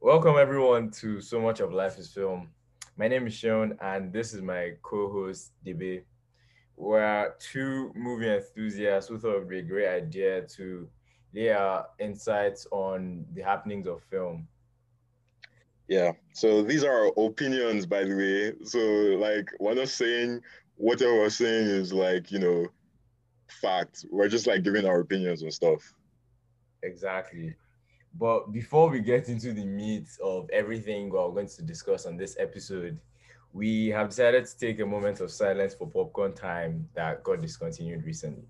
Welcome everyone to So Much of Life is Film. My name is Seun and this is my co-host Debe. We're two movie enthusiasts who thought it would be a great idea to lay our insights on the happenings of film. Yeah. So these are our opinions, by the way. So like we're not saying whatever we're saying is like, you know, fact. We're just like giving our opinions and stuff. Exactly. But before we get into the meat of everything we're going to discuss on this episode, we have decided to take a moment of silence for popcorn time that got discontinued recently.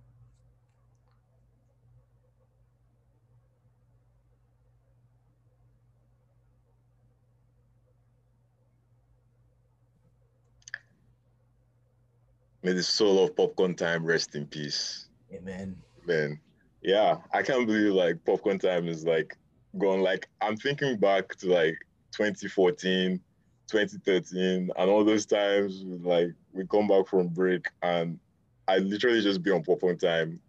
May the soul of popcorn time rest in peace. Amen. Man. Yeah. I can't believe like popcorn time is like gone. Like I'm thinking back to like 2014, 2013, and all those times like we come back from break and I literally just be on popcorn time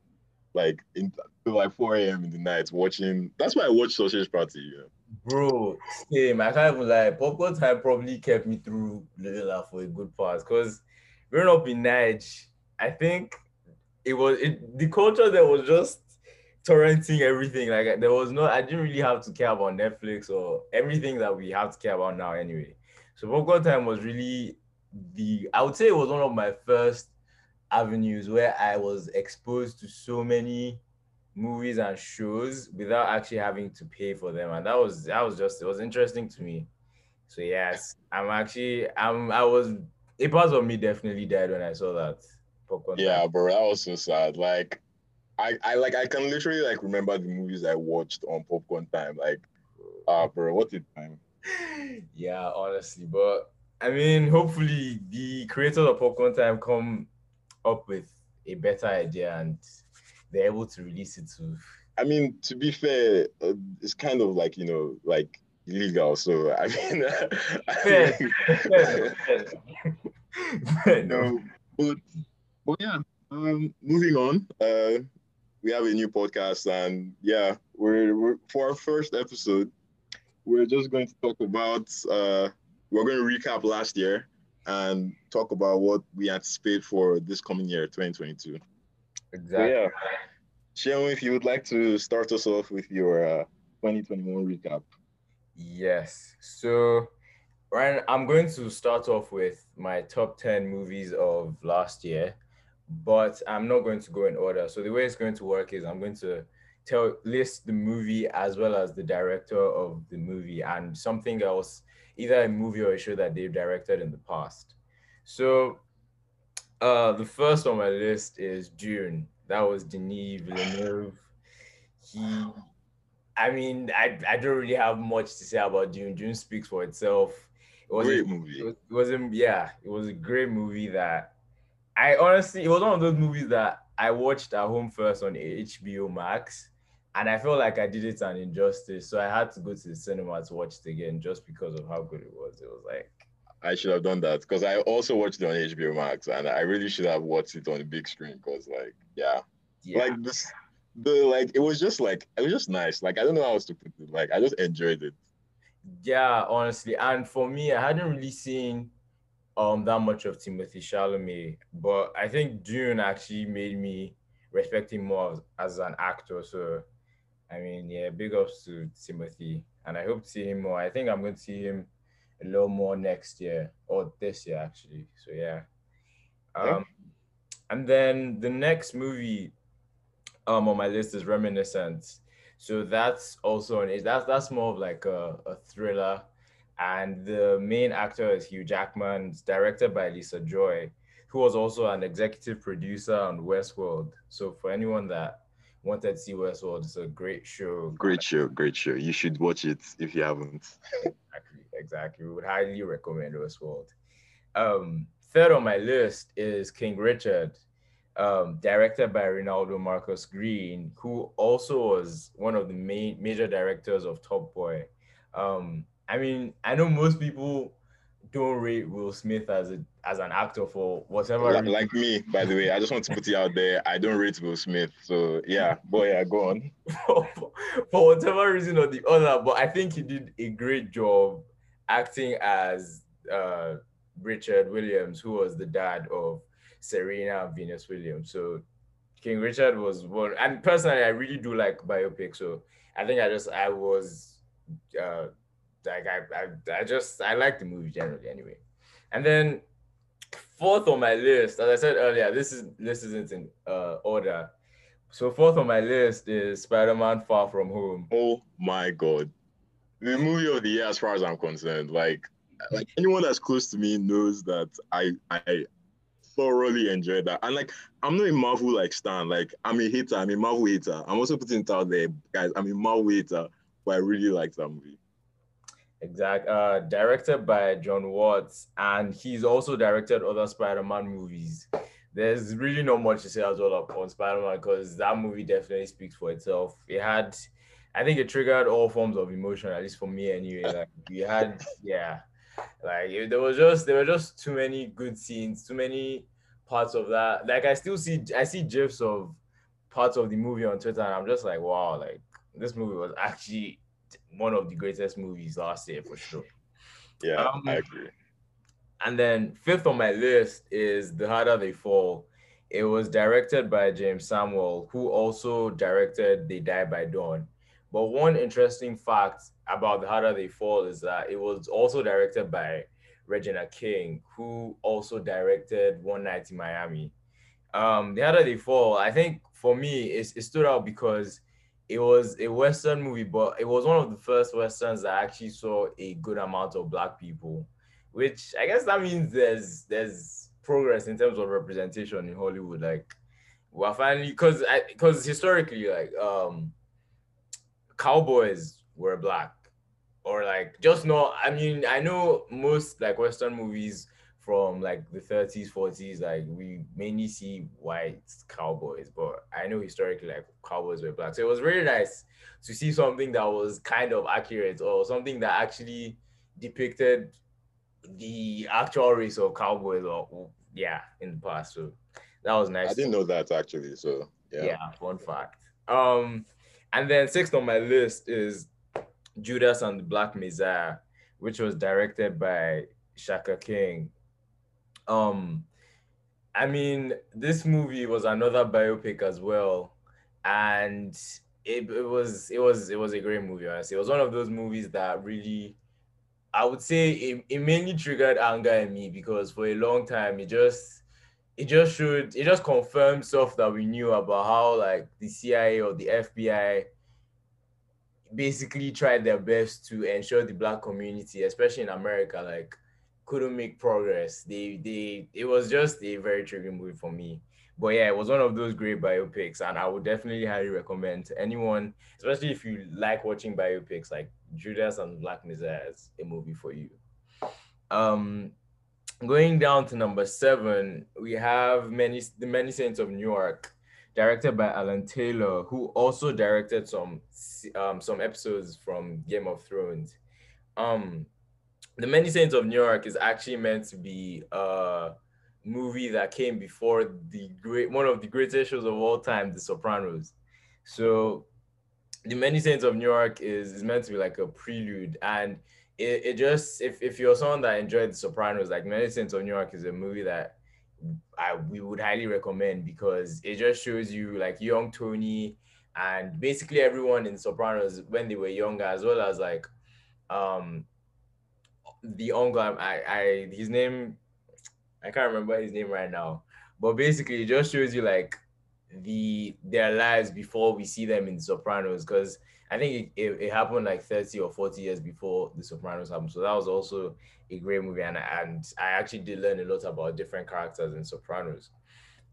like in like 4 a.m. in the night watching. That's why I watch Sausage Party. You know? Bro, same. I can't even lie. Popcorn time probably kept me through Lila for a good part because growing up in Nige, I think it was it, the culture there was just torrenting everything. Like there was no, I didn't really have to care about Netflix or everything that we have to care about now anyway. So popcorn time was really the I would say it was one of my first avenues where I was exposed to so many movies and shows without actually having to pay for them. And that was that was just it was interesting to me. So yes, I'm actually I'm I was a part of me definitely died when I saw that popcorn. Yeah, time. bro, that was so sad. Like I, I like I can literally like remember the movies I watched on popcorn time. Like, ah, uh, bro, what a time. Yeah, honestly, but I mean, hopefully the creators of popcorn time come up with a better idea and they're able to release it to. I mean, to be fair, uh, it's kind of like you know, like illegal. So I mean, fair, fair, fair. no, but but yeah. Um, moving on. Uh, we have a new podcast, and yeah, we're, we're for our first episode. We're just going to talk about. Uh, we're going to recap last year and talk about what we anticipate for this coming year, 2022. Exactly. So, yeah. Seun, if you would like to start us off with your uh, 2021 recap. Yes. So, Ryan, I'm going to start off with my top 10 movies of last year but I'm not going to go in order. So the way it's going to work is I'm going to tell list the movie as well as the director of the movie and something else, either a movie or a show that they've directed in the past. So uh, the first on my list is Dune. That was Denis Villeneuve. He, I mean, I, I don't really have much to say about Dune. Dune speaks for itself. It was great a, movie. It was, it was a, yeah, it was a great movie that I honestly, it was one of those movies that I watched at home first on HBO Max, and I felt like I did it an injustice. So I had to go to the cinema to watch it again just because of how good it was. It was like I should have done that because I also watched it on HBO Max, and I really should have watched it on the big screen because, like, yeah, yeah. like this, the like it was just like it was just nice. Like I don't know how else to put it. Like I just enjoyed it. Yeah, honestly, and for me, I hadn't really seen um that much of Timothée Chalamet, but I think Dune actually made me respect him more as, as an actor. So, I mean, yeah, big ups to Timothée, and I hope to see him more. I think I'm going to see him a little more next year or this year actually. So yeah. Um, and then the next movie um on my list is Reminiscence. So that's also an that's that's more of like a, a thriller and the main actor is Hugh Jackman. Directed by Lisa Joy, who was also an executive producer on Westworld. So for anyone that wanted to see Westworld, it's a great show. Great show, great show. You should watch it if you haven't. exactly, exactly. We would highly recommend Westworld. Um, third on my list is King Richard, um, directed by Reinaldo Marcus Green, who also was one of the main major directors of Top Boy. Um, I mean, I know most people don't rate Will Smith as a as an actor for whatever. Like, like, me, by the way, I just want to put it out there. I don't rate Will Smith, so yeah, boy, yeah, go on. for whatever reason or the other, but I think he did a great job acting as uh, Richard Williams, who was the dad of Serena Venus Williams. So King Richard was one, and personally, I really do like biopic. So I think I just I was uh, like I, I I just I like the movie generally anyway. And then fourth on my list, as I said earlier, this is this isn't in uh, order. So fourth on my list is Spider-Man: Far From Home. Oh my god, the movie of the year as far as I'm concerned. Like like anyone that's close to me knows that I I thoroughly enjoyed that. And like I'm not a Marvel like stan. Like I'm a hater. I'm a Marvel hater. I'm also putting it out there, guys. I'm a Marvel hater, but I really like that movie. Exact. Uh, directed by John Watts, and he's also directed other Spider-Man movies. There's really not much to say as well on Spider-Man because that movie definitely speaks for itself. It had, I think, it triggered all forms of emotion, at least for me anyway. Like we had, yeah, like it, there was just there were just too many good scenes, too many parts of that. Like I still see, I see gifs of parts of the movie on Twitter, and I'm just like, wow, like this movie was actually one of the greatest movies last year for sure. Yeah, um, I agree. And then fifth on my list is The Harder They Fall. It was directed by Jeymes Samuel, who also directed They Die by Dawn. But one interesting fact about The Harder They Fall is that it was also directed by Regina King, who also directed One Night in Miami. Um, the Harder They Fall, I think for me, it, it stood out because it was a Western movie, but it was one of the first Westerns that actually saw a good amount of black people, which I guess that means there's there's progress in terms of representation in Hollywood. Like we're finally because because historically, like um cowboys were black. Or like just not I mean, I know most like Western movies from like the 30s, 40s, like we mainly see white cowboys, but I know historically like cowboys were black. So it was really nice to see something that was kind of accurate or something that actually depicted the actual race of cowboys or yeah in the past. So that was nice. I didn't know that actually. So yeah. Yeah, fun fact. Um and then sixth on my list is Judas and the Black Messiah, which was directed by Shaka King um, I mean, this movie was another biopic as well, and it, it was it was it was a great movie. Honestly, it was one of those movies that really, I would say, it, it mainly triggered anger in me because for a long time it just it just showed it just confirmed stuff that we knew about how like the CIA or the FBI basically tried their best to ensure the black community, especially in America, like couldn't make progress. They they it was just a very triggering movie for me. But yeah, it was one of those great biopics, and I would definitely highly recommend to anyone, especially if you like watching biopics, like Judas and Black Messiah is a movie for you. Um, going down to number seven, we have many the Many Saints of Newark, directed by Alan Taylor, who also directed some um some episodes from Game of Thrones. Um, the Many Saints of Newark is actually meant to be a movie that came before the great one of the greatest shows of all time, The Sopranos. So the Many Saints of Newark is, is meant to be like a prelude and it, it just if, if you're someone that enjoyed The Sopranos, like Many Saints of Newark is a movie that I we would highly recommend because it just shows you like young Tony and basically everyone in Sopranos when they were younger, as well as like um the uncle, I, I, his name, I can't remember his name right now, but basically it just shows you like the their lives before we see them in the Sopranos, because I think it, it, it, happened like 30 or 40 years before the Sopranos happened. So that was also a great movie, and and I actually did learn a lot about different characters in Sopranos.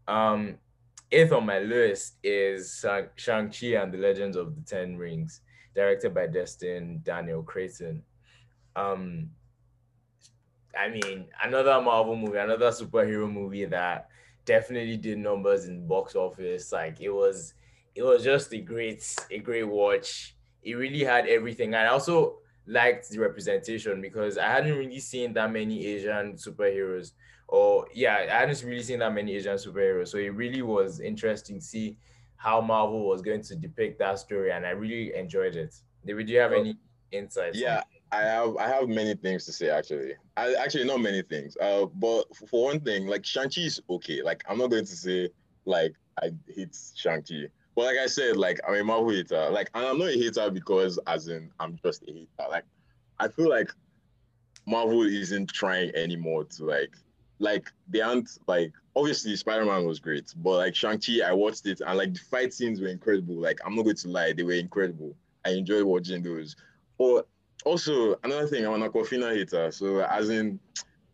Um, eighth on my list is Shang-Chi and the Legends of the Ten Rings, directed by Destin Daniel Cretton. Um, I mean, another Marvel movie, another superhero movie that definitely did numbers in box office. Like it was, it was just a great, a great watch. It really had everything. And I also liked the representation because I hadn't really seen that many Asian superheroes, or yeah, I hadn't really seen that many Asian superheroes. So it really was interesting to see how Marvel was going to depict that story, and I really enjoyed it. Do you have oh. any insights? Yeah, I have I have many things to say actually. I actually not many things. Uh, but for one thing, like Shang-Chi is okay. Like I'm not going to say like I hate Shang-Chi. But like I said, like I'm a Marvel hater. Like and I'm not a hater because as in I'm just a hater. Like I feel like Marvel isn't trying anymore to like like they aren't like obviously Spider-Man was great, but like Shang-Chi, I watched it and like the fight scenes were incredible. Like I'm not going to lie, they were incredible. I enjoyed watching those. But also another thing, I'm an Awkwafina hater. So as in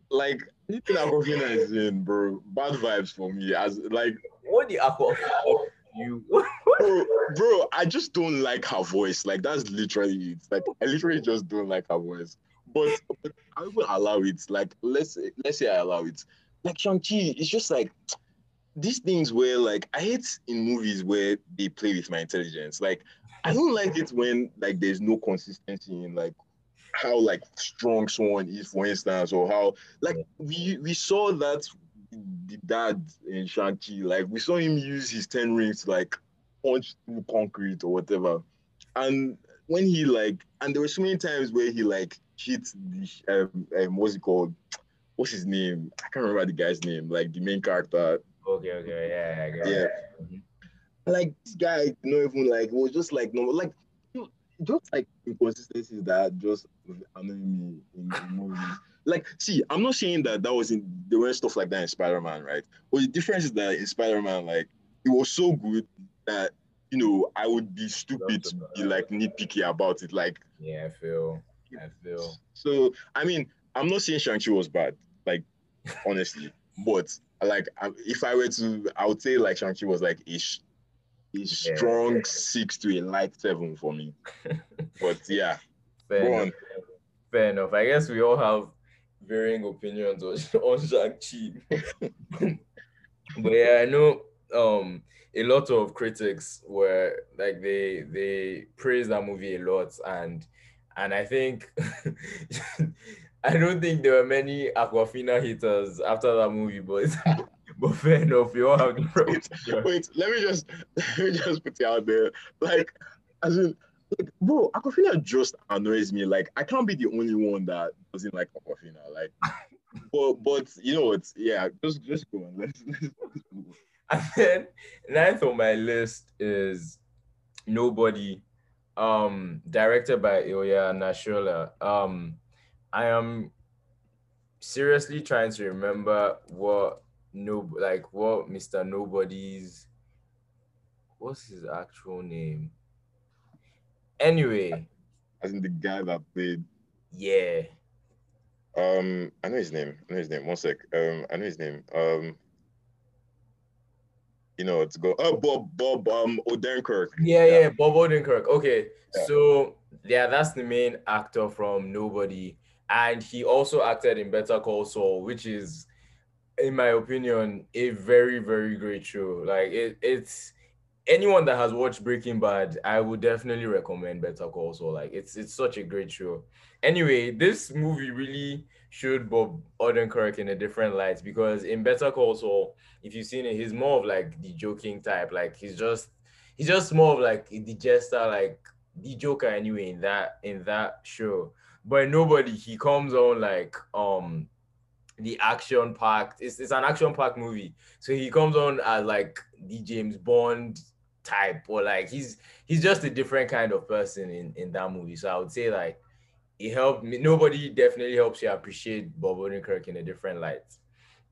like anything Awkwafina is in, bro, bad vibes for me. As like what the Awkwafina you bro, bro, I just don't like her voice. Like that's literally it. Like I literally just don't like her voice. But, but I will allow it. Like let's let's say I allow it. Like Shang-Chi, it's just like these things where like I hate in movies where they play with my intelligence. Like I don't like it when like there's no consistency in like how like strong someone is, for instance, or how like we we saw that the dad in Shang-Chi, like we saw him use his 10 rings to like punch through concrete or whatever. And when he like, and there were so many times where he like hit the, um, um, what's it called? What's his name? I can't remember the guy's name, like the main character. Okay, okay, yeah, yeah. Mm-hmm. Like this guy, you know, even like was just like no, like just like inconsistencies that just annoy me in, in movies like, see, I'm not saying that that was in there were stuff like that in Spider Man, right? But the difference is that in Spider Man, like, it was so good that you know I would be stupid to be like nitpicky about it. Like, yeah, I feel, I feel. So, I mean, I'm not saying Shang Chi was bad, like, honestly, but like, if I were to, I would say like Shang Chi was like a, yeah. strong six to a light seven for me. but yeah, fair enough. Fair enough. I guess we all have varying opinions on, on Shang-Chi. but yeah, I know um a lot of critics were like they they praised that movie a lot and and I think I don't think there were many Awkwafina haters after that movie, but but fair enough, you all have different. Wait, wait, let me just let me just put it out there. Like, as in, like, bro, Awkwafina just annoys me. Like, I can't be the only one that doesn't like Awkwafina. Like, but but you know what? Yeah, just just go on. Let's, let's, and then ninth on my list is Nobody, um, directed by Ilya Naishuller. Um, I am seriously trying to remember what no like what Mr. Nobody's what's his actual name? Anyway, as in the guy that played. Yeah. Um, I know his name. I know his name. One sec. Um, I know his name. Um, you know, to go. Oh, Bob, Bob, um, Odenkirk. Yeah, yeah, yeah Bob Odenkirk. Okay, yeah. so yeah, that's the main actor from Nobody, and he also acted in Better Call Saul, which is, in my opinion, a very, very great show. Like it, it's anyone that has watched Breaking Bad, I would definitely recommend Better Call Saul. Like it's it's such a great show. Anyway, this movie really showed Bob Odenkirk in a different light because in Better Call Saul, if you've seen it, he's more of like the joking type. Like he's just he's just more of like the jester, like the Joker anyway in that in that show. But nobody, he comes on like um the action packed. It's, it's an action packed movie. So he comes on as like the James Bond type or like he's he's just a different kind of person in in that movie so i would say like it helped me nobody definitely helps you appreciate bob odenkirk in a different light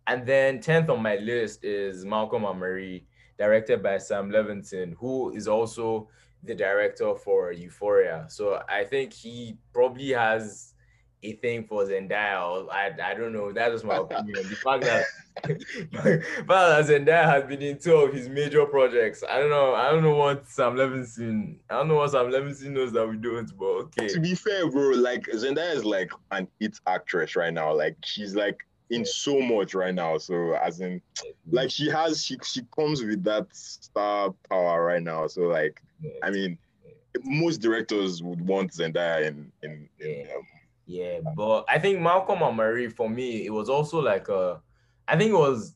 and then 10th on my list is malcolm and marie directed by sam levinson who is also the director for euphoria so i think he probably has a thing for Zendaya. I, I don't know. That is my opinion. The fact that, fact that Zendaya has been in two of his major projects. I don't know. I don't know what Sam Levinson. I don't know what Sam Levinson knows that we don't. But okay. To be fair, bro, like Zendaya is like an it actress right now. Like she's like in so much right now. So as in, like she has, she she comes with that star power right now. So like, I mean, most directors would want Zendaya in in, in. Um, yeah, but I think Malcolm and Marie for me it was also like a, I think it was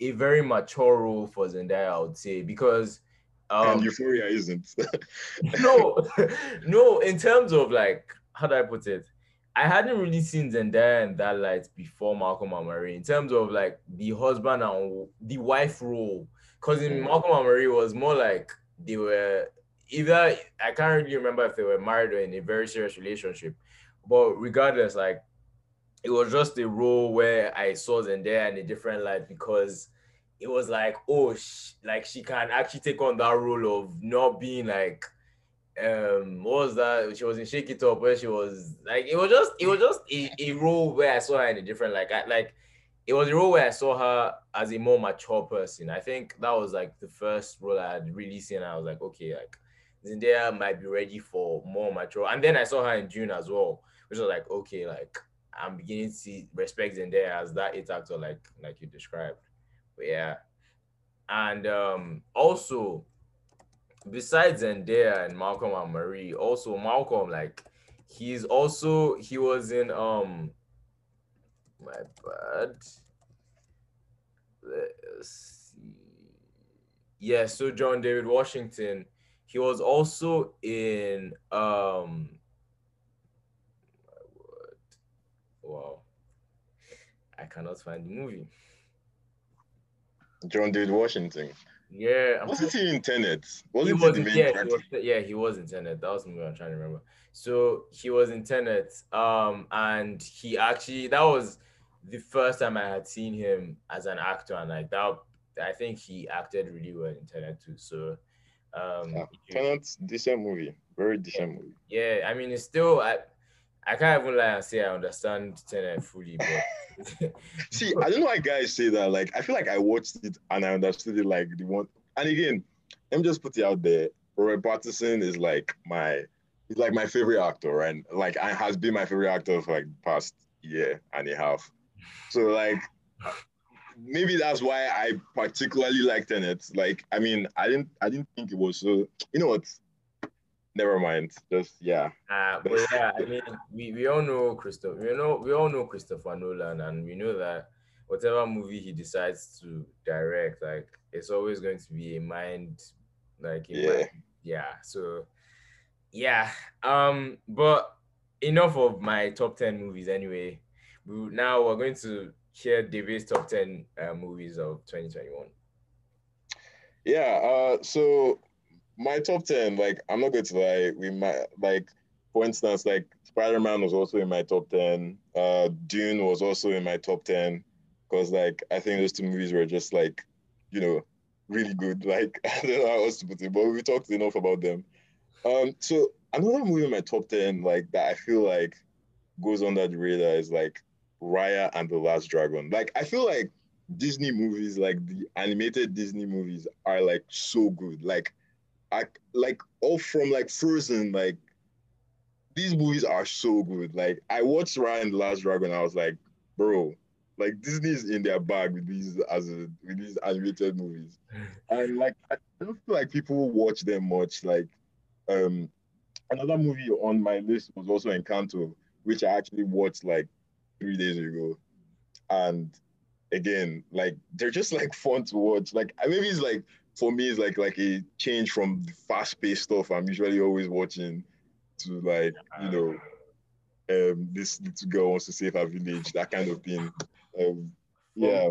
a very mature role for Zendaya. I would say because um, and Euphoria isn't. no, no. In terms of like, how do I put it? I hadn't really seen Zendaya in that light before Malcolm and Marie. In terms of like the husband and the wife role, because in mm. Malcolm and Marie was more like they were either I can't really remember if they were married or in a very serious relationship, but regardless, like it was just a role where I saw Zendaya in a different light because it was like, oh, sh- like she can actually take on that role of not being like, um, what was that? She was in Shake It Up where she was like, it was just, it was just a, a role where I saw her in a different, like, I, like, it was a role where I saw her as a more mature person. I think that was like the first role I had really seen. I was like, okay, like Zendaya might be ready for more mature. And then I saw her in Dune as well, which was like, okay, like I'm beginning to see respect Zendaya as that it actor, like like you described. But yeah. And um also besides Zendaya and Malcolm and Marie, also Malcolm, like he's also he was in um my bad. Let's see. Yeah, so John David Washington, he was also in um wow. I cannot find the movie. John David Washington. Yeah. Wasn't he in Tenet? Wasn't he, was, he yeah, he was, yeah, he was in Tenet. That was the movie I'm trying to remember. So he was in Tenet. Um, and he actually that was the first time I had seen him as an actor, and like that I think he acted really well in Tenet too. So um yeah, Tenet's decent movie. Very decent movie. Yeah, I mean it's still I I can't even lie and say I understand Tenet eh, fully, but see, I don't know why guys say that. Like, I feel like I watched it and I understood it like the one. And again, let me just put it out there. Robert Pattinson is like my, he's like my favorite actor, right? Like, I has been my favorite actor for like past year and a half. So like, maybe that's why I particularly liked Tenet. Like, I mean, I didn't, I didn't think it was so. You know what? Never mind. Just yeah. Uh, but yeah, I mean, we, we all know Christopher. We know we all know Christopher Nolan, and we know that whatever movie he decides to direct, like it's always going to be a mind, like a yeah, mind, yeah. So yeah, um, but enough of my top ten movies. Anyway, we, now we're going to hear David's top ten uh, movies of 2021. Yeah. Uh. So my top 10, like, I'm not going to lie, we might, like, for instance, like, Spider Man was also in my top 10. Uh, Dune was also in my top 10. Because, like, I think those two movies were just, like, you know, really good. Like, I don't know how else to put it, but we talked enough about them. Um, so, another movie in my top 10, like, that I feel like goes under the radar is, like, Raya and the Last Dragon. Like, I feel like Disney movies, like the animated Disney movies, are like so good. Like, I like all from like Frozen, like these movies are so good. Like I watched Raya and the Last Dragon, I was like, bro, like Disney's in their bag with these as a, with these animated movies, and like I don't feel like people watch them much. Like, um, another movie on my list was also Encanto, which I actually watched like three days ago, and again, like they're just like fun to watch. Like maybe it's like for me it's like like a change from the fast-paced stuff I'm usually always watching to like you know um this little girl wants to save her village that kind of thing. Um yeah.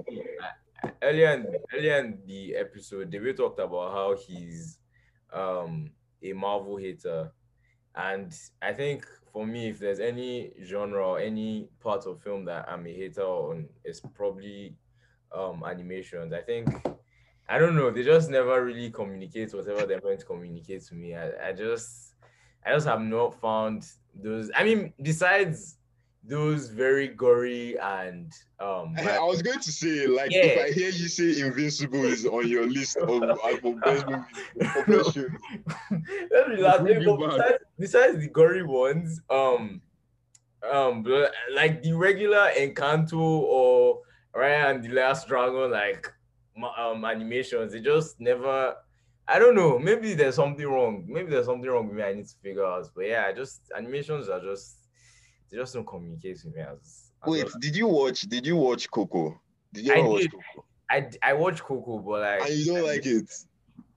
Earlier in, earlier in the episode they David talked about how he's um a Marvel hater. And I think for me if there's any genre or any part of film that I'm a hater on it's probably um animations. I think I don't know. They just never really communicate whatever they're going to communicate to me. I, I just I just have not found those. I mean, besides those very gory and um I, I was going to say like yeah. if I hear you say Invincible is on your list of, of best movies Let me laugh. Besides, besides the gory ones, um um like the regular Encanto or Raya and the Last Dragon, like um, animations. They just never I don't know. Maybe there's something wrong. Maybe there's something wrong with me. I need to figure out. But yeah, just animations are just they just don't communicate with me as. as Wait, well. did you watch? Did you watch Coco? Did you ever watch Coco? I I watched Coco, but like. And you don't like it.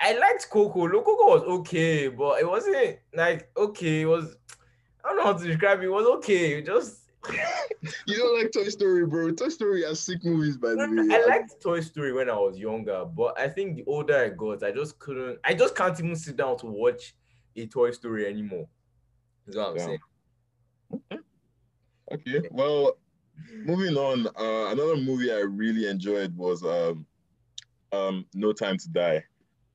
I liked Coco. Look, Coco was okay, but it wasn't like okay. It was. I don't know how to describe it. It was okay. It just you don't like Toy Story, bro. Toy Story has sick movies, by the way. I liked Toy Story when I was younger, but I think the older I got, I just couldn't. I just can't even sit down to watch a Toy Story anymore. Is what I'm yeah. saying. Okay. Well, moving on. Uh, another movie I really enjoyed was um, um, No Time to Die.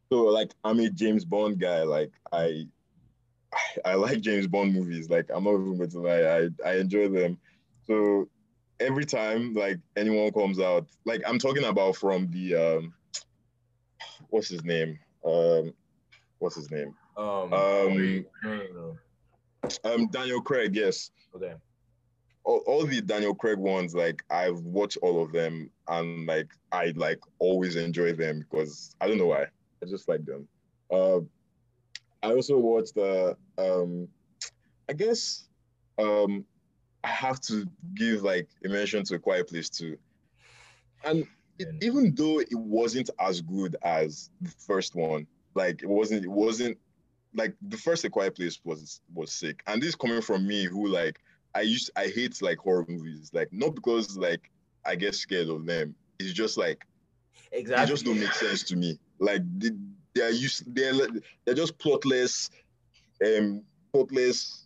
So, like, I'm a James Bond guy. Like, I I, like James Bond movies. Like I'm not even going to lie, I I enjoy them. So every time like anyone comes out, like I'm talking about from the um, what's his name? Um, what's his name? Um, um, um Daniel Craig. Yes. Okay. All, all the Daniel Craig ones, like I've watched all of them, and like I like always enjoy them because I don't know why. I just like them. Uh, I also watched the um I guess um I have to give like a mention to a quiet place too. And it, even though it wasn't as good as the first one, like it wasn't it wasn't like the first a quiet place was was sick. And this coming from me who like I used I hate like horror movies. Like not because like I get scared of them. It's just like exactly. they just don't make sense to me. Like the, they are used they're they're just plotless um plotless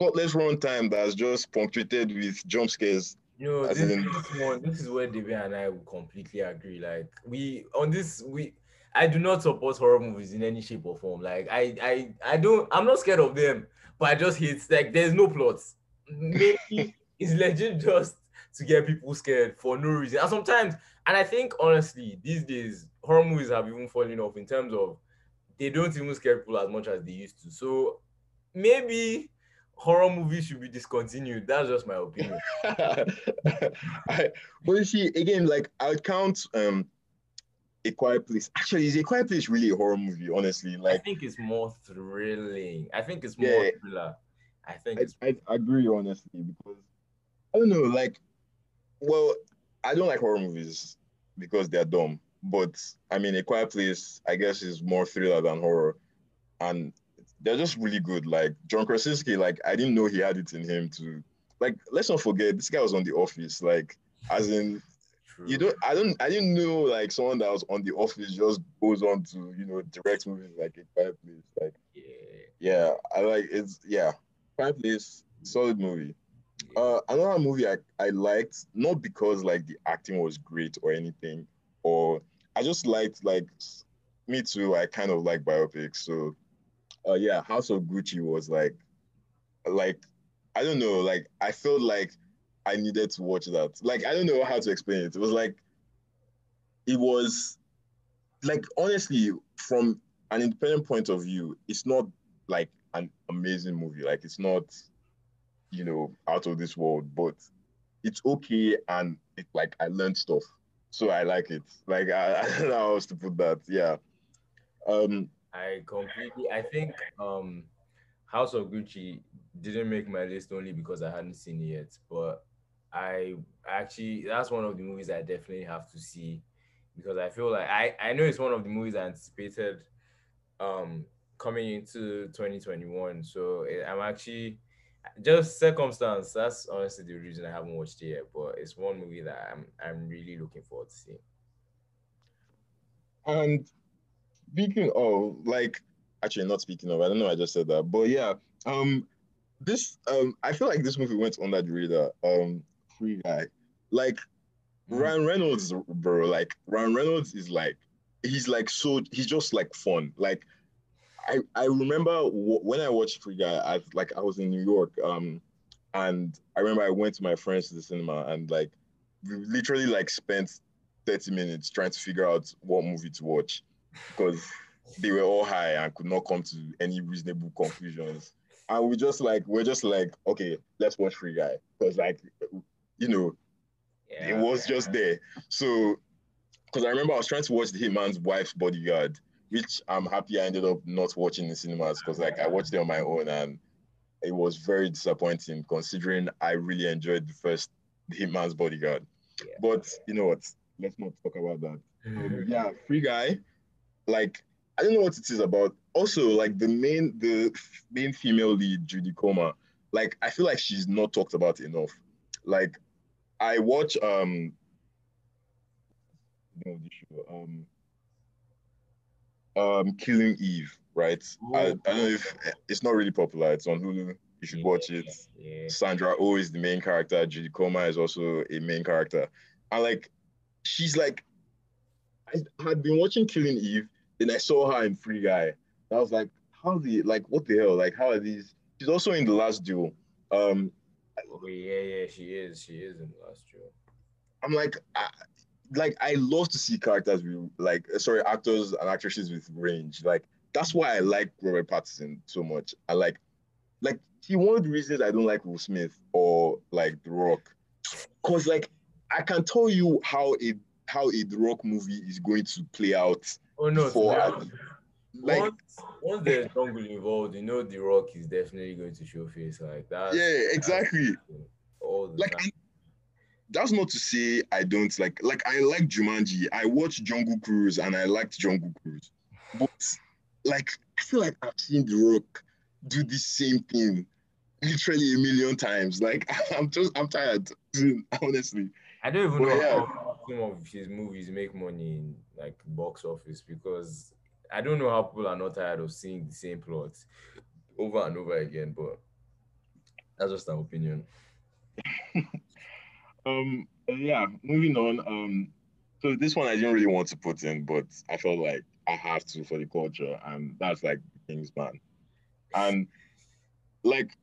plotless runtime that's just punctuated with jump scares. You know this, in... this one this is where David and I will completely agree. Like we on this we I do not support horror movies in any shape or form. Like I I I don't I'm not scared of them but I just hate like there's no plots maybe it's legit just to get people scared for no reason. And sometimes and I think honestly these days horror movies have even fallen off in terms of they don't even scare people as much as they used to. So maybe horror movies should be discontinued. That's just my opinion. I, but you see, again, like I would count um a Quiet Place. Actually, is A Quiet Place really a horror movie? Honestly, like I think it's more thrilling. I think it's more yeah, thriller. I think I, I agree honestly because I don't know, like, well, I don't like horror movies because they're dumb. But I mean, A Quiet Place, I guess, is more thriller than horror, and they're just really good. Like John Krasinski, like I didn't know he had it in him to, like, let's not forget this guy was on The Office, like, as in. You don't. I don't. I didn't know like someone that was on the office just goes on to you know direct movies like a Quiet Place. Like, yeah, yeah. I like it's yeah. Quiet Place, solid movie. Uh, another movie I, I liked not because like the acting was great or anything, or I just liked like me too. I kind of like biopics, so uh, yeah, House of Gucci was like, like I don't know, like I felt like I needed to watch that. Like I don't know how to explain it. It was like it was like honestly from an independent point of view, it's not like an amazing movie. Like it's not, you know, out of this world, but it's okay and it like I learned stuff so I like it. Like I, I don't know how else to put that. Yeah. Um, I completely. I think um, House of Gucci didn't make my list only because I hadn't seen it yet, but I actually that's one of the movies I definitely have to see because I feel like I I know it's one of the movies I anticipated um coming into 2021. So eh, I'm actually just circumstance. That's honestly the reason I haven't watched it yet. But it's one movie that I'm I'm really looking forward to seeing. And speaking of like actually not speaking of, I don't know I just said that, but yeah, um this um I feel like this movie went under the radar. Um free guy. Like mm. Ryan Reynolds, bro, like Ryan Reynolds is like he's like so he's just like fun. Like I, I remember w- when I watched Free Guy, I like I was in New York, um, and I remember I went to my friends to the cinema and like we literally like spent 30 minutes trying to figure out what movie to watch because they were all high and could not come to any reasonable conclusions. And we just like we're just like, okay, let's watch Free Guy. Because like, you know, yeah, it was yeah. just there. So because I remember I was trying to watch the Hitman's wife's bodyguard which I'm happy I ended up not watching in cinemas because like I watched it on my own and it was very disappointing considering I really enjoyed the first Hitman's Bodyguard. Yeah. But you know what? Let's not talk about that. Um, yeah, Free Guy. Like I don't know what it is about. Also, like the main the main female lead, Jodie Comer. Like I feel like she's not talked about enough. Like I watch um. You know, the show, um um Killing Eve, right? I, I, don't know if it's not really popular. It's on Hulu. You should watch it. Yeah. Sandra Oh is the main character. Jodie Comer is also a main character. And like, she's like, I had been watching Killing Eve, then I saw her in Free Guy. I was like, how the like what the hell? Like, how are these? She's also in the last duel. Um, oh, yeah, yeah, she is. She is in the last duel. I'm like, I, like I love to see characters with like uh, sorry actors and actresses with range. Like that's why I like Robert Pattinson so much. I like like see one of the reasons I don't like Will Smith or like The Rock, cause like I can tell you how a how a The Rock movie is going to play out. Oh no! For, like once, once there's jungle involved, you know The Rock is definitely going to show face like that. Yeah, exactly. All the like time that's not to say I don't like like I like Jumanji. I watched Jungle Cruise and I liked Jungle Cruise. But like I feel like I've seen The Rock do the same thing literally a million times. Like I'm just I'm tired, honestly. I don't even but, know yeah. how some of his movies make money in like box office because I don't know how people are not tired of seeing the same plot over and over again, but that's just an opinion. Um, yeah, moving on. Um, so this one I didn't really want to put in, but I felt like I have to for the culture, and that's like Kingsman. And like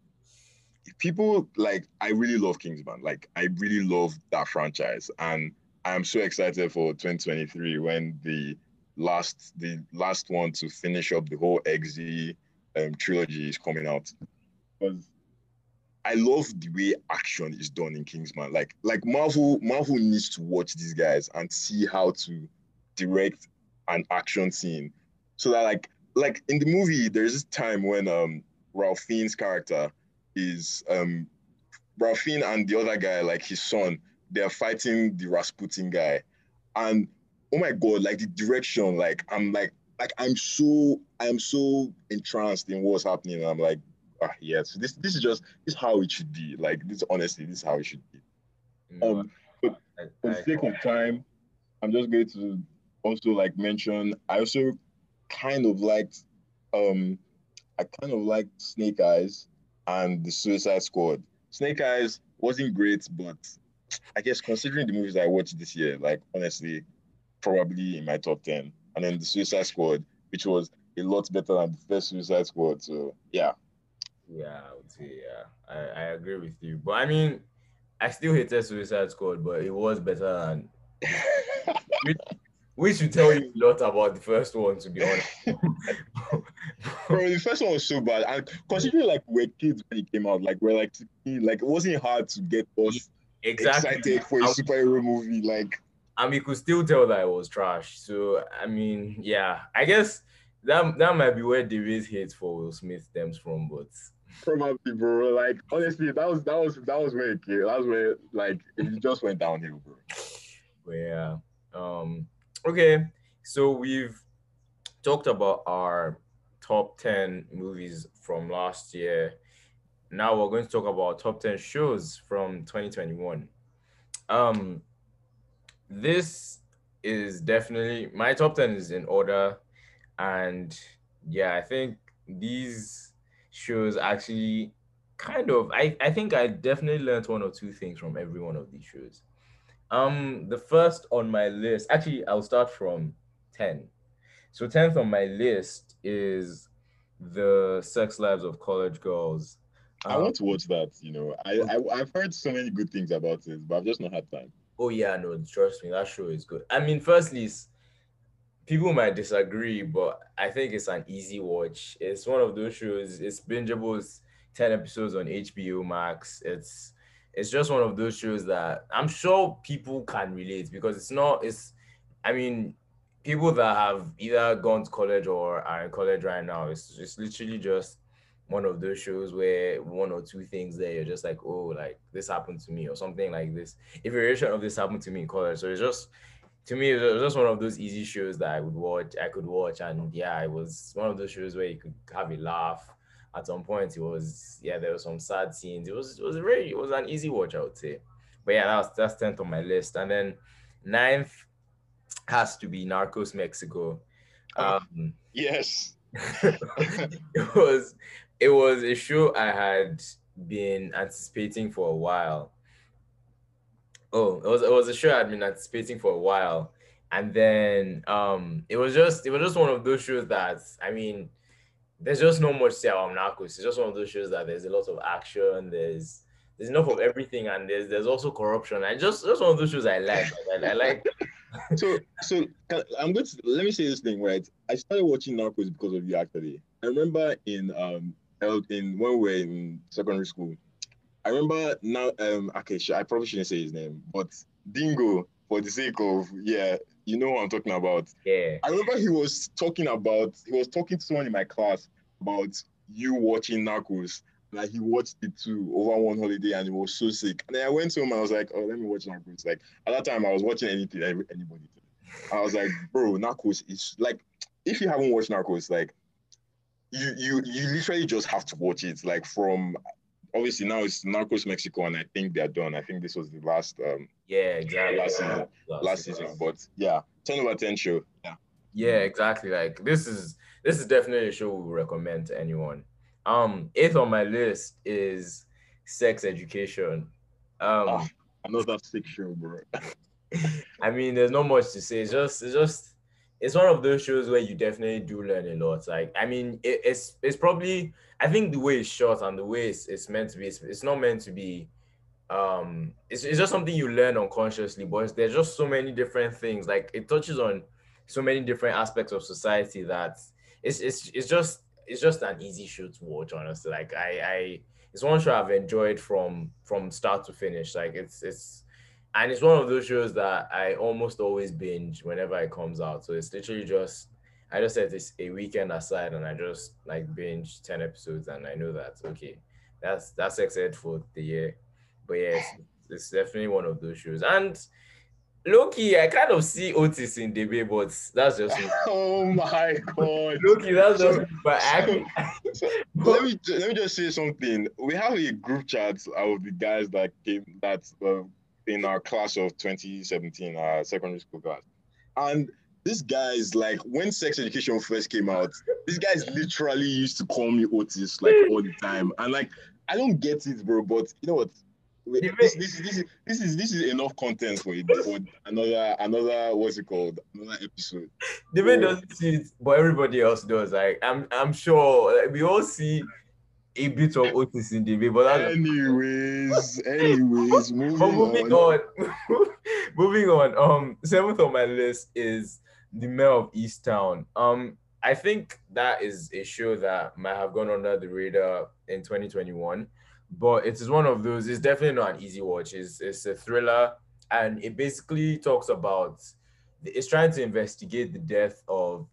people like I really love Kingsman. Like I really love that franchise. And I'm so excited for 2023 when the last the last one to finish up the whole XZ um, trilogy is coming out. Because I love the way action is done in Kingsman. Like like Marvel Marvel needs to watch these guys and see how to direct an action scene. So that like like in the movie, there's this time when um Ralph character is um Ralph and the other guy, like his son, they're fighting the Rasputin guy. And oh my god, like the direction, like I'm like like I'm so I'm so entranced in what's happening. I'm like, ah, yes, this this is just this is how it should be. Like this, honestly, this is how it should be. Um, but for the sake of time, I'm just going to also like mention. I also kind of liked, um, I kind of liked Snake Eyes and the Suicide Squad. Snake Eyes wasn't great, but I guess considering the movies I watched this year, like honestly, probably in my top ten. And then the Suicide Squad, which was a lot better than the first Suicide Squad. So yeah, yeah, I would say yeah. I, I agree with you. But I mean, I still hated Suicide Squad, but it was better than which, which should tell you a lot about the first one, to be honest. Bro, the first one was so bad. And considering like we're kids when it came out, like we're like like it wasn't hard to get us exactly. excited for a superhero movie. Like and we could still tell that it was trash. So I mean, yeah, I guess that that might be where David's hate for Will Smith stems from, but Probably, bro. Like honestly, that was that was that was where it came. That was where like it just went downhill, bro. yeah. Um. Okay. So we've talked about our top ten movies from last year. Now we're going to talk about top ten shows from 2021. Um. This is definitely my top ten is in order, and yeah, I think these shows actually kind of I, I think I definitely learned one or two things from every one of these shows. Um the first on my list, actually I'll start from 10. So 10th on my list is the sex lives of college girls. Um, I want to watch that, you know. I, I I've heard so many good things about it, but I've just not had time. Oh yeah, no, trust me, that show is good. I mean, firstly, people might disagree, but I think it's an easy watch. It's one of those shows. It's bingeable. It's ten episodes on HBO Max. It's it's just one of those shows that I'm sure people can relate because it's not. It's I mean, people that have either gone to college or are in college right now, it's it's literally just one of those shows where one or two things there you're just like, oh, like this happened to me or something like this. If a variation of this happened to me in college, so it's just to me it was just one of those easy shows that I would watch. I could watch, and yeah, it was one of those shows where you could have a laugh. At some point, it was yeah, there were some sad scenes. It was it was very it was an easy watch, I would say. But yeah, that was that's tenth on my list, and then ninth has to be Narcos Mexico. Oh, um, yes, it was it was a show I had been anticipating for a while. Oh, it was it was a show I'd been anticipating for a while, and then um, it was just it was just one of those shows that I mean, there's just no much to say about Narcos. It's just one of those shows that there's a lot of action. There's there's enough of everything, and there's there's also corruption. And just just one of those shows I like. I, I like. so so I'm going to let me say this thing right. I started watching Narcos because of you actually. I remember in um in when we were in secondary school. I remember now. Um, okay, I probably shouldn't say his name, but Dingo, for the sake of yeah, you know what I'm talking about. Yeah. I remember he was talking about he was talking to someone in my class about you watching Narcos. Like he watched it too over one holiday and he was so sick. And then I went home and I was like, oh, let me watch Narcos. Like at that time I was watching anything anybody. I was like, bro, Narcos is like if you haven't watched Narcos, like you you you literally just have to watch it. Like from obviously now it's Narcos Mexico, and I think they're done. I think this was the last um yeah exactly last season last, last season. But yeah, ten over ten show. Yeah. Yeah, exactly. Like this is this is definitely a show we recommend to anyone. Um, eighth on my list is Sex Education. Um, oh, another sick show, bro. I mean, there's not much to say. It's just it's just it's one of those shows where you definitely do learn a lot. Like, I mean, it, it's it's probably I think the way it's shot and the way it's, it's meant to be, it's, it's not meant to be. Um, it's, it's just something you learn unconsciously, but there's just so many different things. Like it touches on so many different aspects of society that it's it's it's just it's just an easy show to watch. Honestly, like I I it's one show I've enjoyed from from start to finish. Like it's it's and it's one of those shows that I almost always binge whenever it comes out. So it's literally just I just set this a weekend aside and I just like binge ten episodes and I know that okay, that's that's excited for the year. But yeah, it's, it's definitely one of those shows. And low-key, I kind of see Otis in the way, but that's just me. Oh my god. Loki, that's just. But I, so, let me let me just say something. We have a group chat of the guys that came that uh, in our class of 2017, our secondary school class. And this guy is like, when sex education first came out, these guys literally used to call me Otis like all the time. And like, I don't get it, bro. But you know what? This, this, this, is, this is this is enough content for it for another another what's it called another episode. The man doesn't see it, but everybody else does. Like I'm I'm sure like, we all see a bit of Otis in the way, but anyways, anyways, moving, but moving on. on. moving on. Um, seventh on my list is the Mare of Easttown. Um, I think that is a show that might have gone under the radar in 2021, but it is one of those. It's definitely not an easy watch. It's it's a thriller, and it basically talks about. It's trying to investigate the death of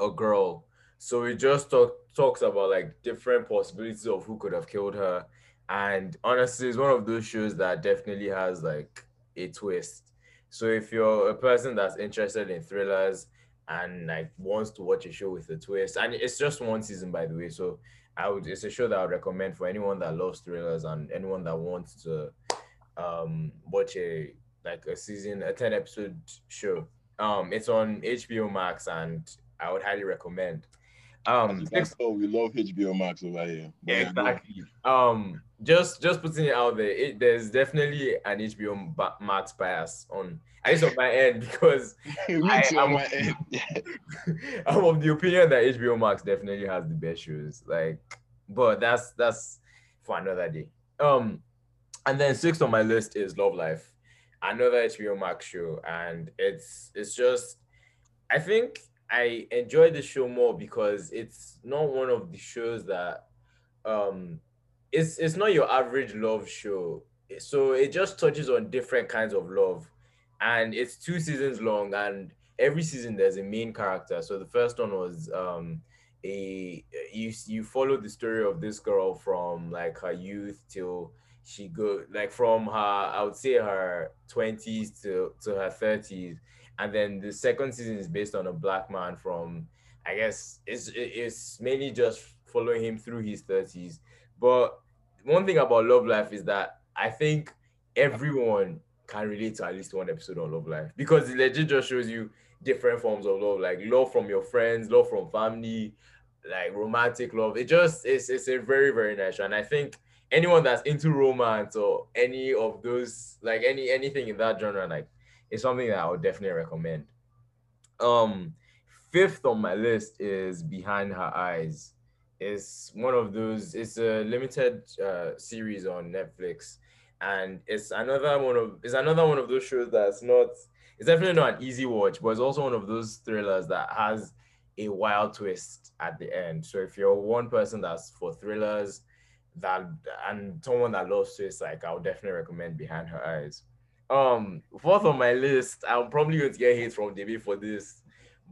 a girl so it just talk, talks about like different possibilities of who could have killed her. And honestly, it's one of those shows that definitely has like a twist. So if you're a person that's interested in thrillers and like wants to watch a show with a twist, and it's just one season by the way, so I would it's a show that I would recommend for anyone that loves thrillers and anyone that wants to um watch a like a season a 10 episode show. Um it's on HBO Max and I would highly recommend. Um, oh, we love HBO Max over here. Yeah, exactly. Um, just just putting it out there, it, there's definitely an HBO Max bias on at least on my end because I, am my end. I'm of the opinion that HBO Max definitely has the best shows. Like, but that's that's for another day. Um, and then sixth on my list is Love Life, another HBO Max show, and it's it's just I think I enjoy the show more because it's not one of the shows that um it's it's not your average love show. So it just touches on different kinds of love. And it's two seasons long and every season there's a main character. So the first one was um a you you follow the story of this girl from like her youth till she go like from her I would say her 20s to to her 30s and then the second season is based on a black man from I guess it's it's mainly just following him through his 30s but one thing about Love Life is that I think everyone can relate to at least one episode on Love Life because it legit just shows you different forms of love, like love from your friends, love from family, like romantic love. It just it's it's a very very nice show, and I think anyone that's into romance or any of those like any anything in that genre, like it's something that I would definitely recommend. Um, fifth on my list is Behind Her Eyes. It's one of those. It's a limited uh, series on Netflix and it's another one of it's another one of those shows that's not it's definitely not an easy watch, but it's also one of those thrillers that has a wild twist at the end. So if you're one person that's for thrillers that and someone that loves twists, like I would definitely recommend Behind Her Eyes. Um, fourth on my list, I'm probably going to get hate from David for this,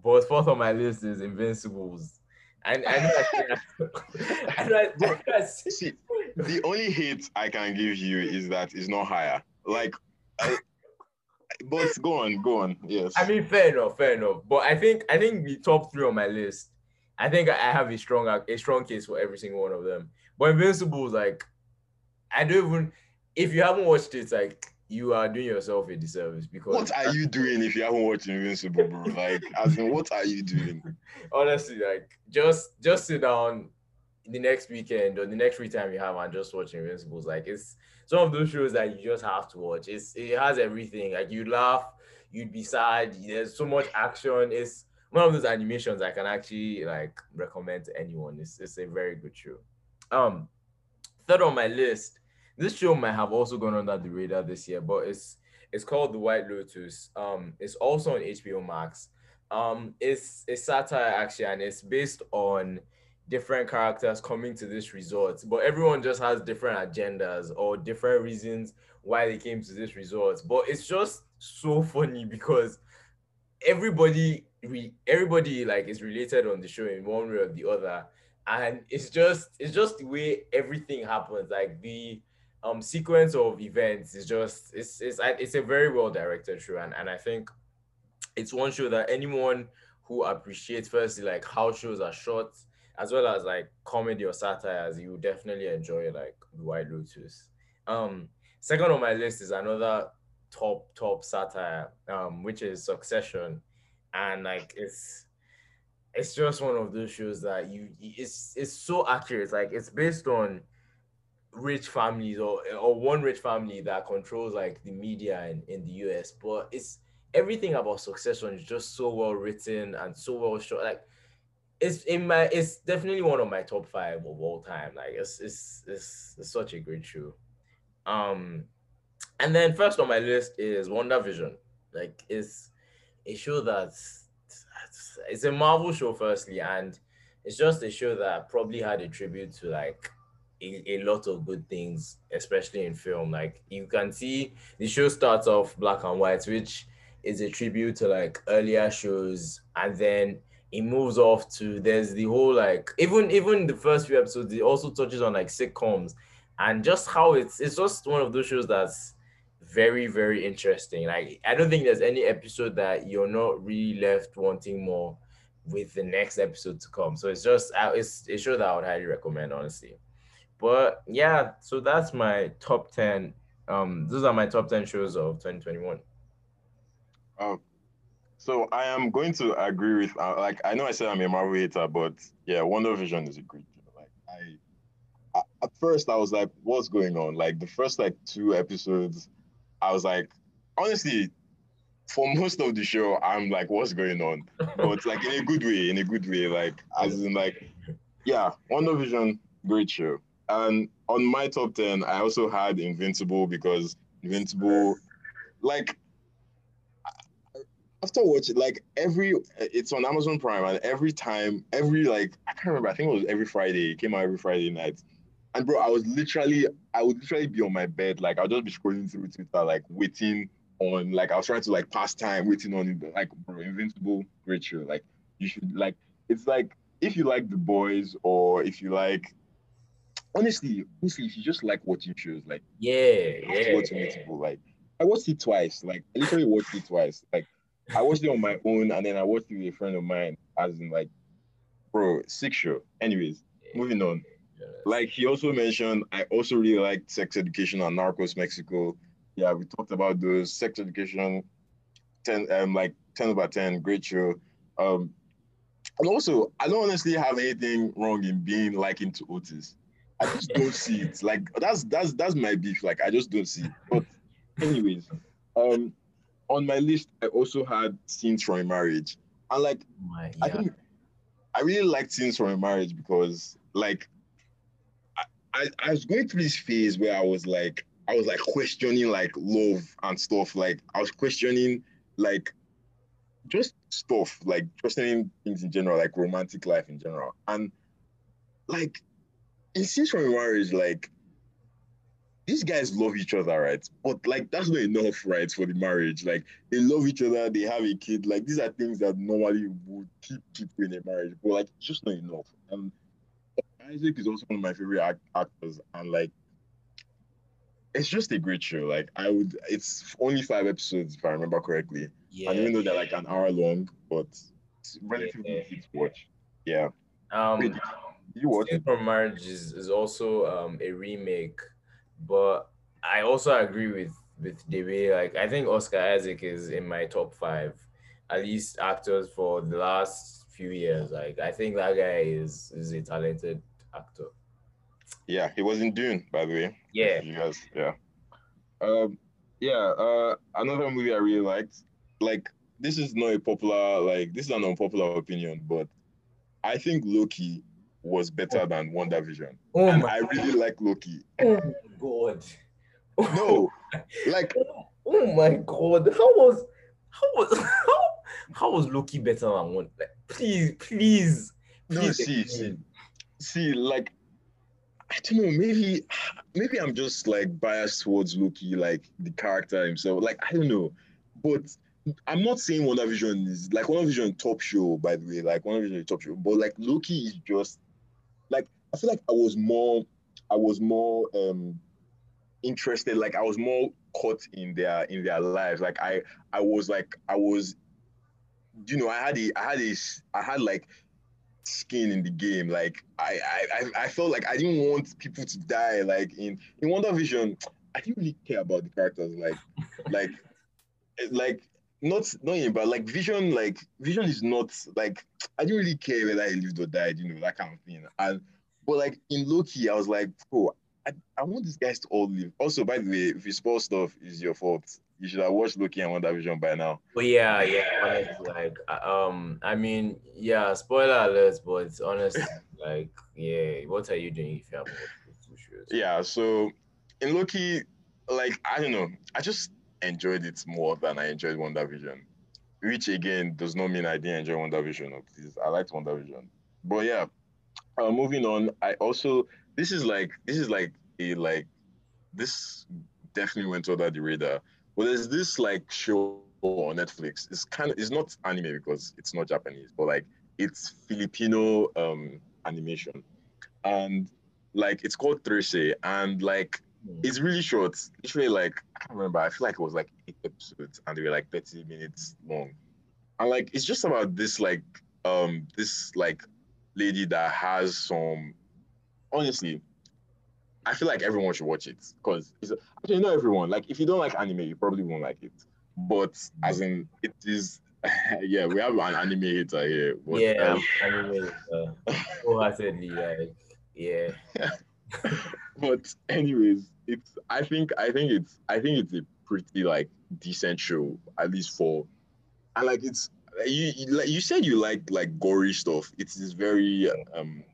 but fourth on my list is Invincibles. And I know I, I, I, I see, the only hate I can give you is that it's not higher. Like, I, but go on, go on. Yes. I mean, fair enough, fair enough. But I think I think the top three on my list, I think I have a strong a strong case for every single one of them. But Invincibles, like, I don't even. If you haven't watched it, like you are doing yourself a disservice because what are you doing if you haven't watched Invincible, bro? Like, as in, what are you doing? Honestly, like, just just sit down the next weekend or the next free time you have and just watch Invincibles. Like, it's some of those shows that you just have to watch. It's it has everything. Like, you laugh, you'd be sad. There's so much action. It's one of those animations I can actually like recommend to anyone. It's it's a very good show. Um, third on my list this show might have also gone under the radar this year, but it's it's called The White Lotus. Um, it's also on HBO Max. Um, it's a satire actually, and it's based on different characters coming to this resort, but everyone just has different agendas or different reasons why they came to this resort. But it's just so funny because everybody re- everybody like is related on the show in one way or the other and it's just it's just the way everything happens like the um sequence of events is just it's it's it's a very well directed show and, and I think it's one show that anyone who appreciates firstly like how shows are shot as well as like comedy or satires you definitely enjoy like the White Lotus. Um second on my list is another top top satire um which is Succession and like it's it's just one of those shows that you it's it's so accurate like it's based on rich families or or one rich family that controls like the media in, in the US. But it's everything about Succession is just so well written and so well shot. Like it's in my it's definitely one of my top five of all time. Like it's it's it's, it's such a great show. Um and then first on my list is WandaVision. Like it's a show that's it's a Marvel show firstly, and it's just a show that probably had a tribute to like a, lot of good things, especially in film. Like you can see the show starts off black and white, which is a tribute to like earlier shows, and then it moves off to there's the whole like even even the first few episodes, it also touches on like sitcoms and just how it's it's just one of those shows that's very very interesting. Like I don't think there's any episode that you're not really left wanting more with the next episode to come. So it's just uh, it's a show that I would highly recommend, honestly. But yeah, so that's my top 10. Um, those are my top 10 shows of 2021. Um, so I am going to agree with, uh, like, I know I said I'm a Marvel hater, but yeah, WandaVision is a great show. Like, I, I, at first I was like, what's going on? Like, the first, like, two episodes, I was like, honestly, for most of the show, I'm like, what's going on? But like in a good way, in a good way, like as in like, yeah, WandaVision, great show. And on my top 10, I also had Invincible because Invincible, like, after watching, like, every, it's on Amazon Prime, and every time, every, like, I can't remember, I think it was every Friday, it came out every Friday night. And bro, I was literally, I would literally be on my bed, like, I'll just be scrolling through Twitter, like, waiting on like I was trying to like pass time waiting on like bro, Invincible, great show. Like you should like it's like if you like the boys or if you like honestly, honestly, if you just like watching shows, like yeah, yeah, watch Invincible. Like I watched it twice. Like I literally watched it twice. Like I watched it on my own and then I watched it with a friend of mine, as in like, bro, sick show. Anyways, yeah. moving on. Like he also mentioned, I also really liked Sex Education and Narcos Mexico. Yeah, we talked about those. Sex Education, ten um like ten over ten, great show. Um, and also I don't honestly have anything wrong in being like into Otis. I just don't see it. Like that's that's that's my beef. Like I just don't see it. But anyways, um, on my list I also had scenes from a marriage, and like oh. I think I really liked scenes from a marriage because like I, I was going through this phase where I was like, I was like questioning like love and stuff. Like I was questioning like just stuff, like questioning things in general, like romantic life in general. And like it seems from marriage, like these guys love each other, right? But like that's not enough, right, for the marriage. Like they love each other, they have a kid. Like these are things that normally would keep people in a marriage, but like it's just not enough. And Isaac is also one of my favorite act- actors, and like, it's just a great show. Like, I would, it's only five episodes if I remember correctly. Yeah. And even though they're like an hour long, but it's relatively yeah. easy to watch. Yeah. Um, you watch from Marriage is, is also um a remake, but I also agree with with Debe. Like, I think Oscar Isaac is in my top five, at least actors for the last few years. Like, I think that guy is is a talented actor. Yeah, he was in Dune, by the way. Yeah. You guys, yeah. Um, yeah. Uh, another movie I really liked. Like, this is not a popular, like, this is an unpopular opinion, but I think Loki was better than WandaVision. Oh and I really like Loki. Oh my god. No, like. Oh my god! How was, how was, how, how was Loki better than one? Like, please, please, please. No, see, see, see, like I don't know, maybe maybe I'm just like biased towards Loki, like the character himself. Like I don't know. But I'm not saying WandaVision is like WandaVision top show, by the way. Like WandaVision is top show. But like Loki is just like I feel like I was more I was more um interested, like I was more caught in their in their lives. Like I I was like I was you know, I had a I had a I had like skin in the game. Like I, I, I felt like I didn't want people to die. Like in in WandaVision, I didn't really care about the characters. Like, like, like not not in, but like Vision, like Vision is not like I didn't really care whether I lived or died. You know that kind of thing. And but like in Loki, I was like, oh, I, I want these guys to all live. Also, by the way, if you spoil stuff, is your fault you should have watched Loki and WandaVision by now. But yeah, yeah, like um, I mean, yeah, spoiler alert, but it's honestly like, yeah, what are you doing if you haven't watched two shows? Yeah, so in Loki, like I don't know, I just enjoyed it more than I enjoyed WandaVision, which again does not mean I didn't enjoy WandaVision. No, please, I liked WandaVision, but yeah, uh, moving on, I also this is like this is like a like this definitely went under the radar well, there's this like show on Netflix. It's kind of it's not anime because it's not Japanese, but like it's Filipino um animation, and like it's called Trese, and like. It's really short. Literally, like I can't remember. I feel like it was like eight episodes, and they were like thirty minutes long, and like it's just about this like um this like lady that has some honestly I feel like everyone should watch it because actually not everyone. Like if you don't like anime, you probably won't like it. But as in, it is. yeah, we have an anime hater here. But, yeah, um, anime uh, wholeheartedly, like yeah. but anyways, it's. I think. I think it's. I think it's a pretty like decent show, at least for, and like it's. You, you like you said you like like gory stuff. It is very um,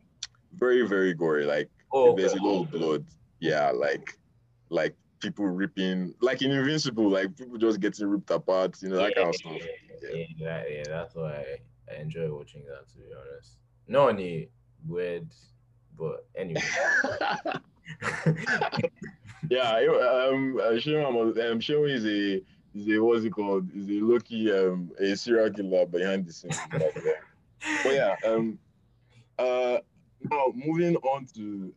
very very gory. Like Oh, there's a lot of blood. Yeah, like like people ripping, like in Invincible, like people just getting ripped apart, you know, that yeah, kind of stuff. Yeah, yeah, yeah, that's why I enjoy watching that. To be honest, not only weird, but anyway. yeah, um, Shimon, um, Shimon is a is a what's it called? Is a lucky um a serial killer behind the scenes. but yeah, um uh now moving on to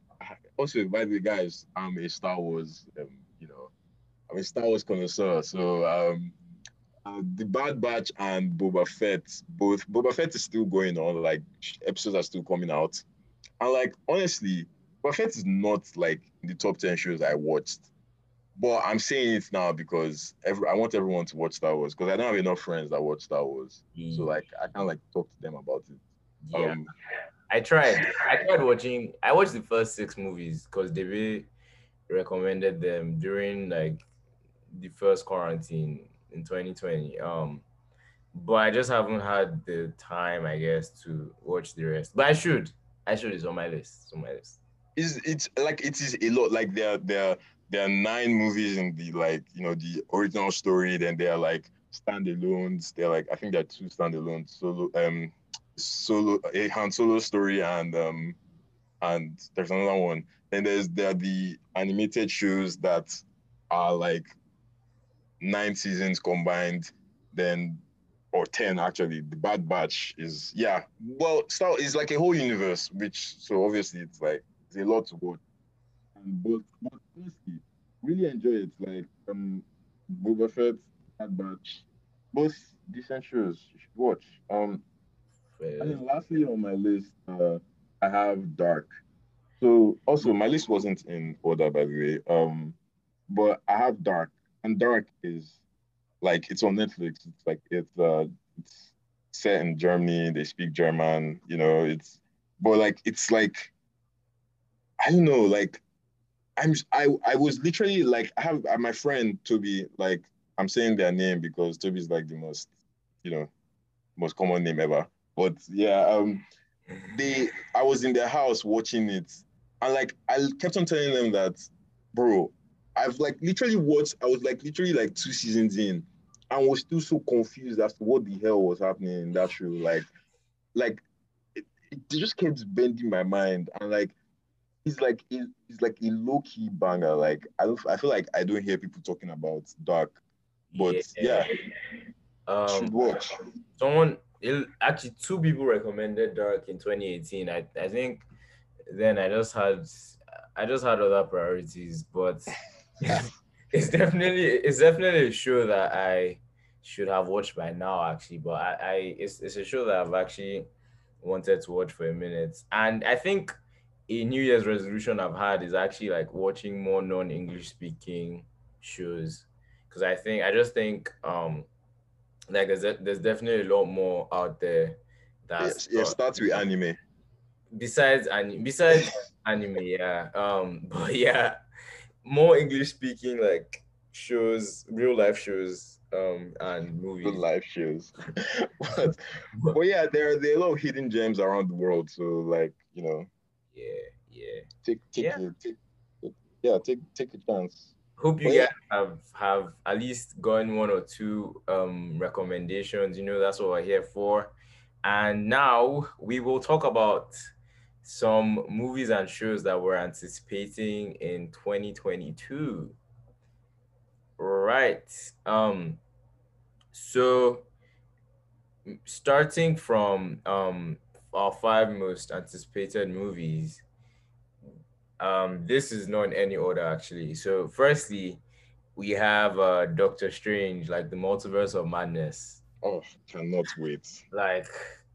also by the way, guys, I'm a Star Wars um, you know, I'm a Star Wars connoisseur. So um uh, the Bad Batch and Boba Fett, both Boba Fett is still going on, like episodes are still coming out. And like honestly, Boba Fett is not like the top 10 shows I watched. But I'm saying it now because every I want everyone to watch Star Wars because I don't have enough friends that watch Star Wars. Mm. So like I can't like talk to them about it. Yeah. Um, I tried. I tried watching I watched the first six movies because they recommended them during like the first quarantine in 2020. Um but I just haven't had the time, I guess, to watch the rest. But I should. I should. It's on my list. It's on my list. Is it's like it is a lot. Like there, there, there are nine movies in the like you know the original story. Then they are like standalones. They're like I think there are two standalones. Solo, um, solo a Han Solo story and um, and there's another one. Then there's there are the animated shows that are like nine seasons combined. Then or 10 actually the bad batch is yeah well Star is like a whole universe which so obviously it's like it's a lot to watch. And but, but honestly really enjoy it like um Boba Fett bad batch both decent shows you should watch. Um Fair. and then lastly on my list uh I have Dark. So also my list wasn't in order by the way um but I have Dark and Dark is like it's on Netflix. It's like it's uh it's set in Germany. They speak German. You know, it's but like it's like I don't know. Like I'm I I was literally like I have my friend Toby. Like I'm saying their name because Toby's like the most you know most common name ever. But yeah, um, they I was in their house watching it, and like I kept on telling them that, bro, I've like literally watched, I was like literally like two seasons in and was still so confused as to what the hell was happening in that show. Like, like it, it just kept bending my mind. And like it's like it's like a low-key banger. Like I don't I feel like I don't hear people talking about dark. But yeah. yeah um, should watch. Someone it, actually two people recommended Dark in 2018. I, I think then I just had I just had other priorities, but it's definitely it's definitely a show that I should have watched by now actually, but I, I it's it's a show that I've actually wanted to watch for a minute. And I think a New Year's resolution I've had is actually like watching more non-English speaking shows. Cause I think I just think um like there's there's definitely a lot more out there that's yeah, yeah starts with anime. Besides and besides anime, yeah. Um but yeah more English speaking like shows, real life shows, um, and movies. Real life shows. but, but yeah, there there are a lot of hidden gems around the world. So like you know. Yeah, yeah. Take take yeah. A, take, yeah take take a chance. Hope you but guys yeah. have have at least gotten one or two um recommendations. You know that's what we're here for. And now we will talk about some movies and shows that we're anticipating in 2022. Right. Um, so starting from um our five most anticipated movies, um, this is not in any order actually. So firstly, we have uh Doctor Strange, like the multiverse of madness. Oh, cannot wait. Like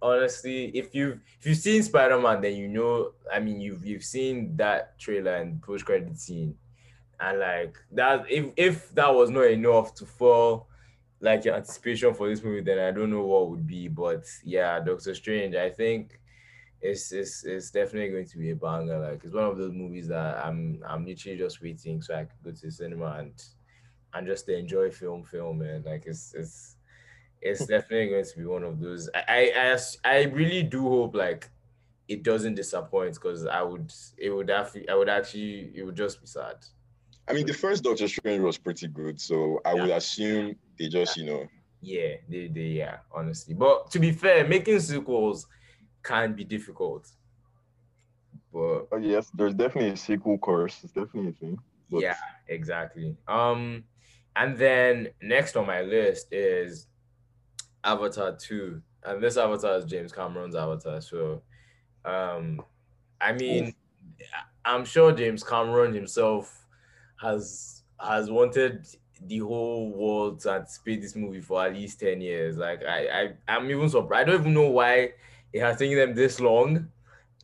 honestly, if you've if you've seen Spider Man, then you know. I mean, you've you've seen that trailer and post credit scene, and like that. If if that was not enough to fall like your anticipation for this movie, then I don't know what would be. But yeah, Doctor Strange, I think it's it's it's definitely going to be a banger. Like it's one of those movies that I'm I'm literally just waiting so I can go to the cinema and and just enjoy film film and like it's it's it's definitely going to be one of those. I, I I really do hope like it doesn't disappoint because I would it would have I would actually it would just be sad. I mean, the first Doctor Strange was pretty good, so I yeah. would assume they just you know. Yeah, they they yeah honestly, but to be fair, making sequels can be difficult. But oh, yes, there's definitely a sequel course. It's definitely a thing. But... Yeah, exactly. Um and then next on my list is Avatar 2. And this Avatar is James Cameron's Avatar. So um I mean I'm sure James Cameron himself has has wanted the whole world to anticipate this movie for at least 10 years. Like I, I I'm even surprised. I don't even know why it has taken them this long.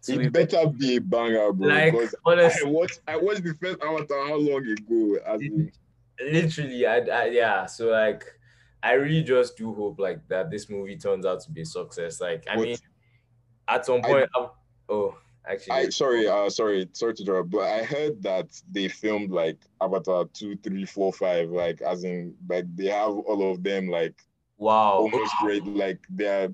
It be, better be a banger, bro. Like, honestly, I watched I watched the first Avatar how long ago? As. Literally, I, I yeah. So like I really just do hope like that this movie turns out to be a success. Like I mean at some point I, oh actually. I sorry, uh, sorry, sorry to interrupt, but I heard that they filmed like Avatar two, three, four, five, like as in like they have all of them like wow, almost great. Like they're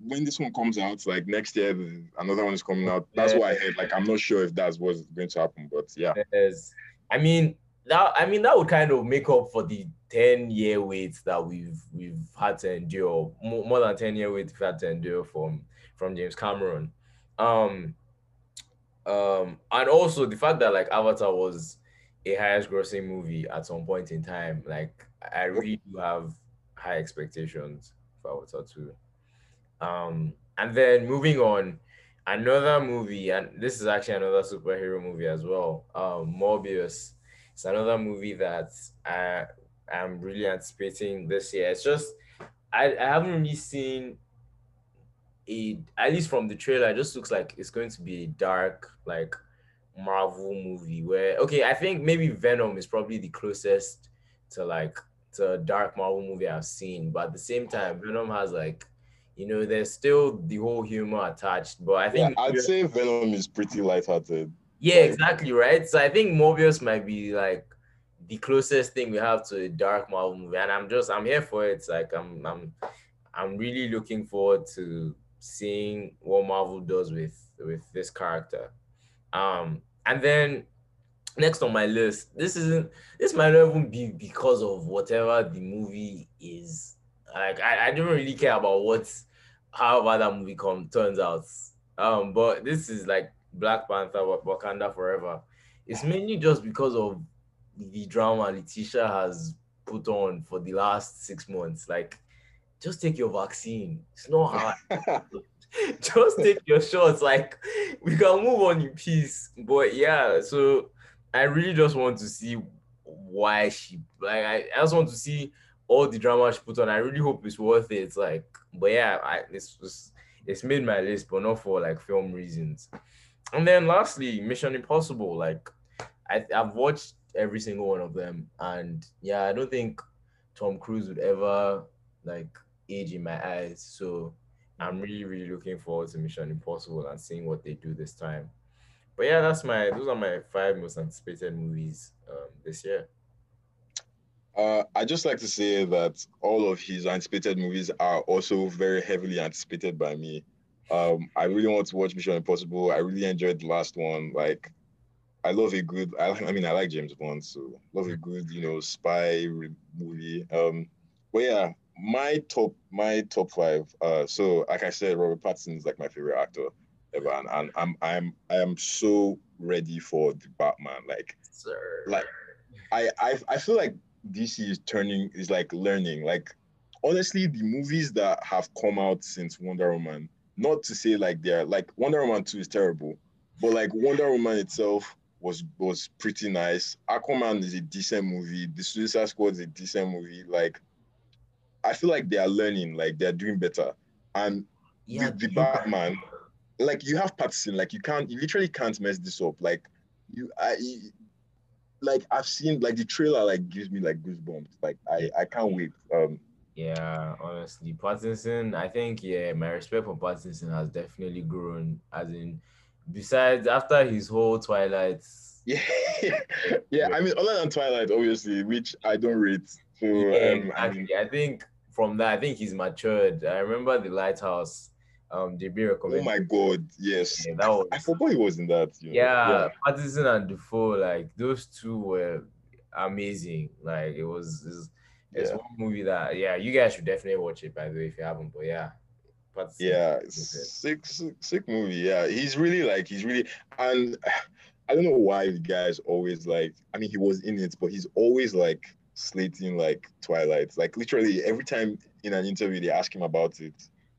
when this one comes out, like next year, another one is coming out. That's yeah. what I heard. Like I'm not sure if that's what's going to happen, but yeah. Yes. I mean that I mean that would kind of make up for the 10 year wait that we've we've had to endure more, than 10 year wait we've had to endure from from James Cameron. Um um, and also the fact that like Avatar was a highest grossing movie at some point in time, like I really do have high expectations for Avatar 2. Um, and then moving on, another movie, and this is actually another superhero movie as well. Um, Morbius. It's another movie that I am really anticipating this year. It's just I, I haven't really seen it at least from the trailer, it just looks like it's going to be a dark, like Marvel movie where okay, I think maybe Venom is probably the closest to like to a dark Marvel movie I've seen, but at the same time, Venom has like you know, there's still the whole humor attached. But I think yeah, I'd say Venom is pretty lighthearted. Yeah, exactly, right? So I think Morbius might be like the closest thing we have to a dark Marvel movie. And I'm just I'm here for it. Like I'm I'm I'm really looking forward to seeing what Marvel does with with this character. Um, and then next on my list, this isn't this might not even be because of whatever the movie is. Like I, I don't really care about what's however that movie come turns out. Um, but this is like Black Panther, Wakanda Forever. It's mainly just because of the drama Letitia has put on for the last six months. Like just take your vaccine. It's not hard. just take your shots. Like we can move on in peace. But yeah, so I really just want to see why she like I, I just want to see all the drama she put on. I really hope it's worth it. It's like, but yeah, I it's just it's made my list, but not for like film reasons. And then lastly, Mission Impossible. Like I, I've watched every single one of them, and yeah, I don't think Tom Cruise would ever like age in my eyes. So I'm really, really looking forward to Mission Impossible and seeing what they do this time. But yeah, that's my those are my five most anticipated movies um, this year. Uh, I just like to say that all of his anticipated movies are also very heavily anticipated by me. Um, I really want to watch Mission Impossible. I really enjoyed the last one. Like, I love a good. I, I mean, I like James Bond, so love a good, you know, spy movie. Um, but yeah, my top my top five. Uh, so like I said, Robert Pattinson is like my favorite actor ever, and, and I'm I'm I am so ready for the Batman. Like, Sir. like I I I feel like DC is turning is like learning. Like honestly, the movies that have come out since Wonder Woman, not to say like they're like Wonder Woman two is terrible, but like Wonder Woman itself was was pretty nice. Aquaman is a decent movie. The Suicide Squad is a decent movie. Like I feel like they are learning, like they're doing better. And yeah, the, the Batman, like you have Pattinson, like you can't, you literally can't mess this up. Like you, I, like I've seen, like the trailer, like gives me like goosebumps. Like I, I can't wait. Um, yeah, honestly, Pattinson. I think yeah, my respect for Pattinson has definitely grown. As in, besides after his whole Twilight. Yeah, yeah. I mean, other than Twilight, obviously, which I don't rate. So yeah, um, I, mean, I think from that, I think he's matured. I remember the Lighthouse. Um, JB recommended. Oh my god, yes. Yeah, that was, I forgot he was in that. You know? Yeah, yeah, Pattinson and Dafoe, like those two were amazing. Like it was, it's, it's yeah. one movie that yeah, you guys should definitely watch it by the way if you haven't. But yeah, but yeah, sick, sick, sick movie. Yeah, he's really like he's really and I don't know why the guys always like. I mean, he was in it, but he's always like slating like Twilight. Like literally every time in an interview they ask him about it,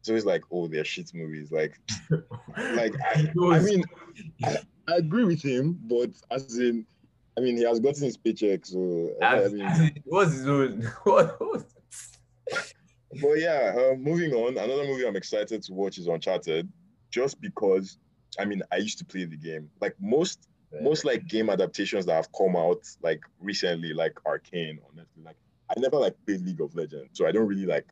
it's always like, oh, they're shit movies. Like, like I, I mean, I, I, agree with him, but as in, I mean, he has gotten his paycheck, so I mean, what's his own? What? but yeah, uh, moving on. Another movie I'm excited to watch is Uncharted, just because. I mean, I used to play the game. Like most most like game adaptations that have come out like recently, like Arcane Netflix, like I never like played League of Legends, so I don't really like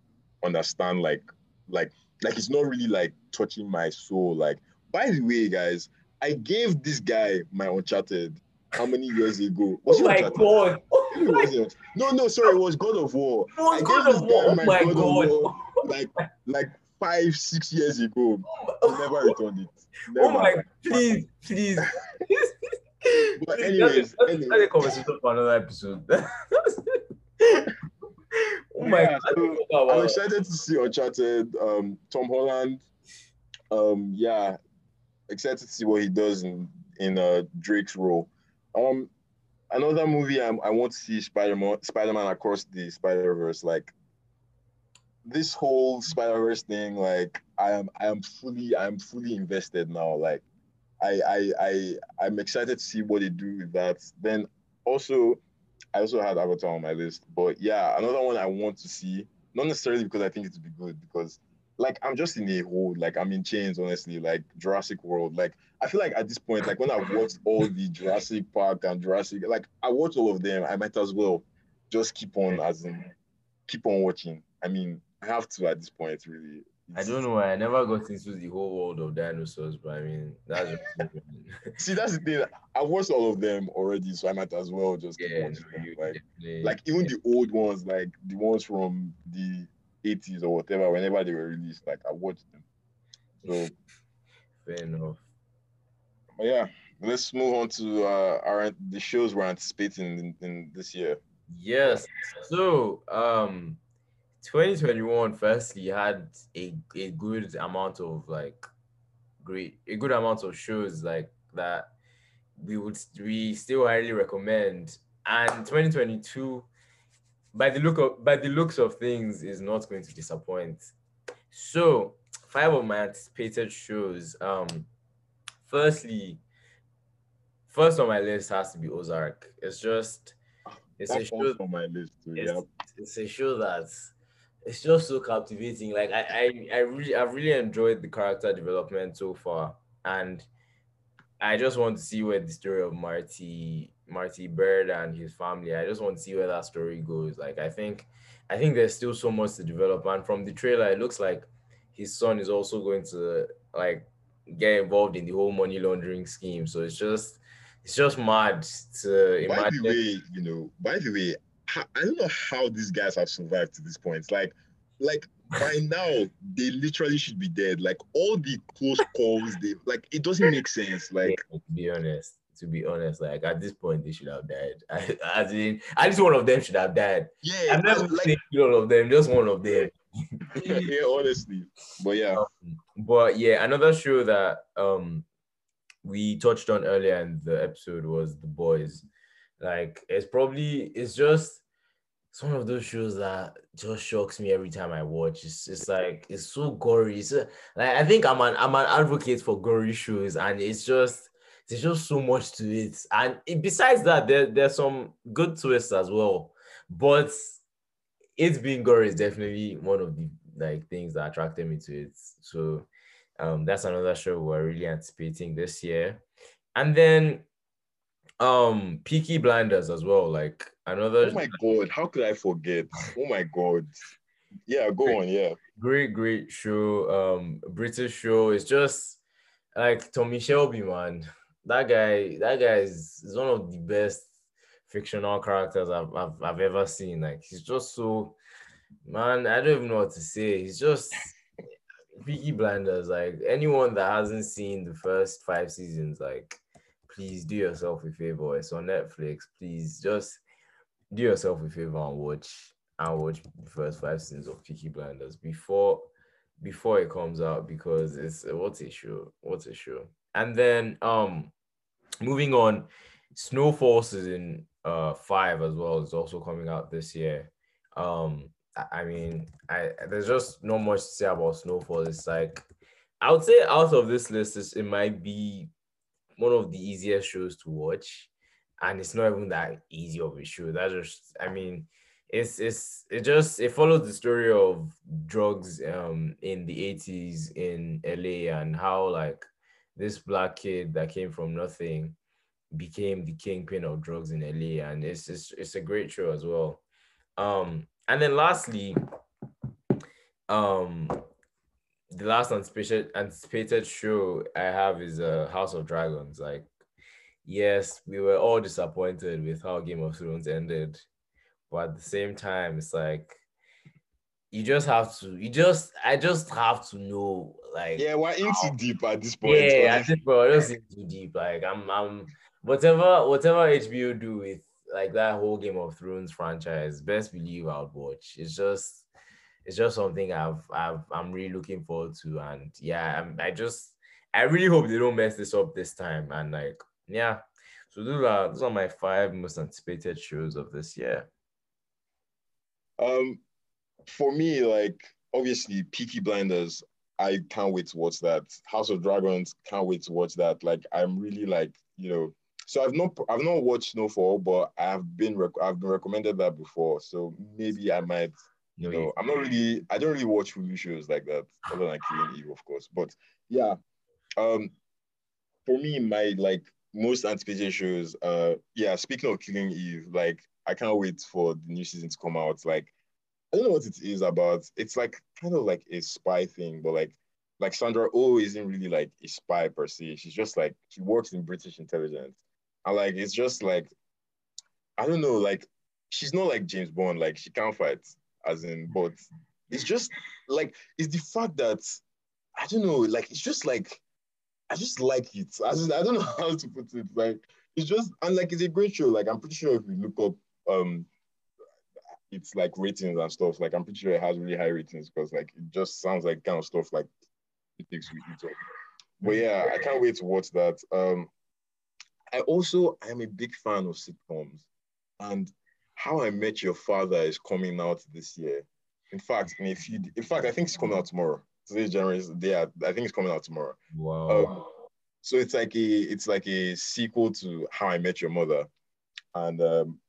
understand like like like it's not really like touching my soul. Like by the way, guys, I gave this guy my Uncharted how many years ago? Was oh my Uncharted? god! Oh no, no, sorry, it was God of War. It was God of War. Oh my god! War, like like five, six years ago. I never returned it. Never. Oh my, please, please. but anyways, that's, anyways. a conversation for another episode. oh my yeah, god. So I'm excited to see Uncharted, um, Tom Holland. Um, yeah, excited to see what he does in in uh, Drake's role. Um, another movie I, I want to see Spider-Man Spider-Man across the Spider-Verse. Like this whole Spider Verse thing, like I am, I am fully, I am fully invested now. Like, I, I, I, I'm excited to see what they do with that. Then also, I also had Avatar on my list, but yeah, another one I want to see, not necessarily because I think it would be good, because like I'm just in a hole, like I'm in chains, honestly. Like Jurassic World, like I feel like at this point, like when I watched all the Jurassic Park and Jurassic, like I watched all of them, I might as well just keep on as in keep on watching. I mean, I have to at this point, really. I don't know why I never got into the whole world of dinosaurs, but I mean that's see that's the thing. I watched all of them already, so I might as well just keep yeah, no, like, like even the old ones, like the ones from the 80s or whatever, whenever they were released, like I watched them. So fair enough. But yeah, let's move on to uh our the shows we're anticipating in, in this year. Yes. So um 2021 firstly had a, a good amount of like great a good amount of shows like that we would we still highly recommend and 2022 by the look of by the looks of things is not going to disappoint so five of my anticipated shows um firstly first on my list has to be ozark it's just it's a show on my list too, it's, yeah. it's a show that's it's just so captivating. Like I, I, I really, I've really enjoyed the character development so far, and I just want to see where the story of Marty, Marty Byrde and his family. I just want to see where that story goes. Like I think, I think there's still so much to develop, and from the trailer, it looks like his son is also going to like get involved in the whole money laundering scheme. So it's just, it's just mad to imagine. By the way, you know, by the way, I don't know how these guys have survived to this point. Like, like by now they literally should be dead. Like all the close calls, they like it doesn't make sense. Like to be honest, to be honest, like at this point they should have died. I, as in, at least one of them should have died. Yeah, I've never like, all of them, just one of them. yeah, honestly. But yeah. Um, but yeah, another show that um we touched on earlier in the episode was The Boys. Like it's probably it's just it's one of those shows that just shocks me every time I watch. It's just like it's so gory. It's like I think I'm an I'm an advocate for gory shows, and it's just there's just so much to it. And it, besides that, there there's some good twists as well. But it's being gory is definitely one of the like things that attracted me to it. So um, that's another show we're really anticipating this year. And then um Peaky Blinders as well. Like another. Oh my god! How could I forget? Oh my god! Yeah, go great, on. Yeah. Great, great show. Um, British show. It's just like Tommy Shelby, man. That guy. That guy is, is one of the best fictional characters I've, I've I've ever seen. Like he's just so man. I don't even know what to say. He's just. Peaky Blinders, like anyone that hasn't seen the first five seasons, like please do yourself a favor. It's on Netflix. Please just do yourself a favor and watch and watch the first five seasons of Peaky Blinders before before it comes out because it's what's a show. What's a show. And then um moving on, Snowfall in uh five as well is also coming out this year. Um, I, I mean, I there's just not much to say about Snowfall. It's like I would say out of this list, is it might be one of the easiest shows to watch, and it's not even that easy of a show. That just, I mean, it's it's it just it follows the story of drugs um in the 80s in LA and how like this black kid that came from nothing became the kingpin of drugs in LA, and it's it's, it's a great show as well. Um, and then lastly, um, the last anticipated anticipated show I have is uh, House of Dragons. Like, yes, we were all disappointed with how Game of Thrones ended, but at the same time, it's like you just have to you just i just have to know like yeah we're in too deep at this point yeah at this point we're just in too deep like i'm i'm whatever whatever hbo do with like that whole game of thrones franchise best believe i'll watch. It's just it's just something i've i've i'm really looking forward to. And yeah I'm, i just i really hope they don't mess this up this time. And like yeah. So those are those are my five most anticipated shows of this year. Um for me, like obviously Peaky Blinders, I can't wait to watch that. House of Dragons, can't wait to watch that. Like I'm really like, you know, so I've not I've not watched Snowfall, but I've been rec- I've been recommended that before. So maybe I might, you know, I'm not really I don't really watch movie shows like that, other than Killing Eve, of course. But yeah, um, for me, my like most anticipated shows, uh, yeah. Speaking of Killing Eve, like I can't wait for the new season to come out. Like I don't know what it is about. It's like kind of like a spy thing, but like like Sandra Oh isn't really like a spy per se. She's just like she works in British intelligence. And like it's just like I don't know, like she's not like James Bond, like she can't fight, as in, but it's just like it's the fact that I don't know, like it's just like I just like it. I just I don't know how to put it. Like it's just and like it's a great show. Like I'm pretty sure if we look up um it's like ratings and stuff. Like I'm pretty sure it has really high ratings because like it just sounds like kind of stuff like it takes with it. But yeah, I can't wait to watch that. Um, I also I am a big fan of sitcoms, and How I Met Your Father is coming out this year. In fact, in a few, in fact, I think it's coming out tomorrow. Today's January. Yeah, I think it's coming out tomorrow. Wow. Um, so it's like a it's like a sequel to How I Met Your Mother, and um,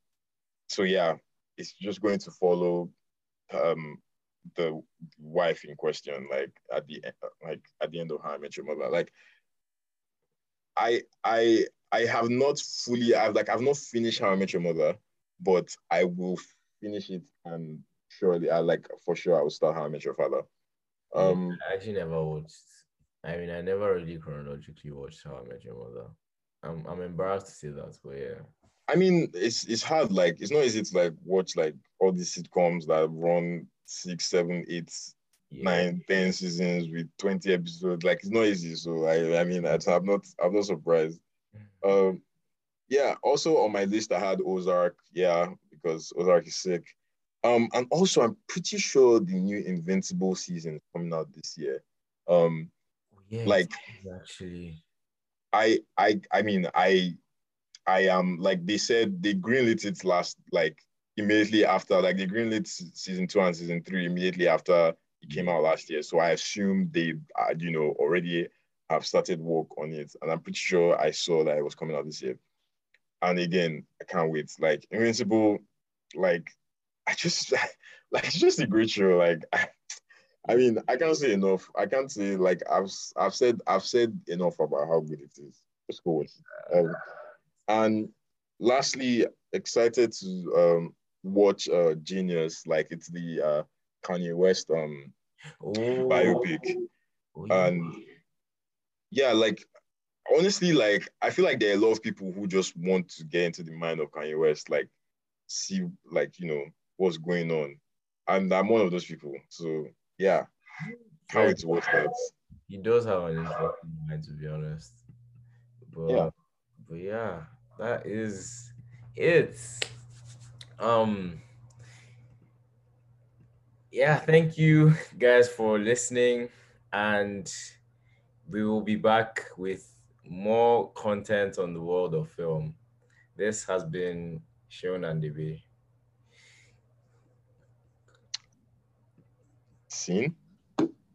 so yeah, it's just going to follow um, the wife in question, like at the like at the end of How I Met Your Mother. Like, I I I have not fully I've like I've not finished How I Met Your Mother, but I will finish it and surely I like for sure I will start How I Met Your Father. Um, I actually never watched. I mean, I never really chronologically watched How I Met Your Mother. I'm I'm embarrassed to say that, but yeah. I mean, it's it's hard. Like, it's not easy to like watch like all these sitcoms that run six, seven, eight, yeah. nine, ten seasons with twenty episodes. Like, it's not easy. So I, I mean, I, I'm not, I'm not surprised. Mm. Um, yeah. Also on my list, I had Ozark. Yeah, because Ozark is sick. Um, and also I'm pretty sure the new Invincible season is coming out this year. Um, oh, yeah, like actually, I, I, I mean, I I am like they said they greenlit it last like immediately after like they greenlit season two and season three immediately after it came out last year. So I assume they uh, you know already have started work on it, and I'm pretty sure I saw that it was coming out this year. And again, I can't wait. Like Invincible, like I just like it's just a great show. Like I, I mean, I can't say enough. I can't say like I've I've said I've said enough about how good it is. Let's go with it. Um, and lastly, excited to um, watch uh, Genius, like it's the uh, Kanye West um, biopic. Oh, and yeah, like honestly, like I feel like there are a lot of people who just want to get into the mind of Kanye West, like see like you know what's going on. And I'm one of those people. So yeah, wait to watch that. He does have an interesting mind to be honest. But yeah, but yeah, that is it. Um yeah, thank you guys for listening and we will be back with more content on the world of film. This has been on the way. Scene?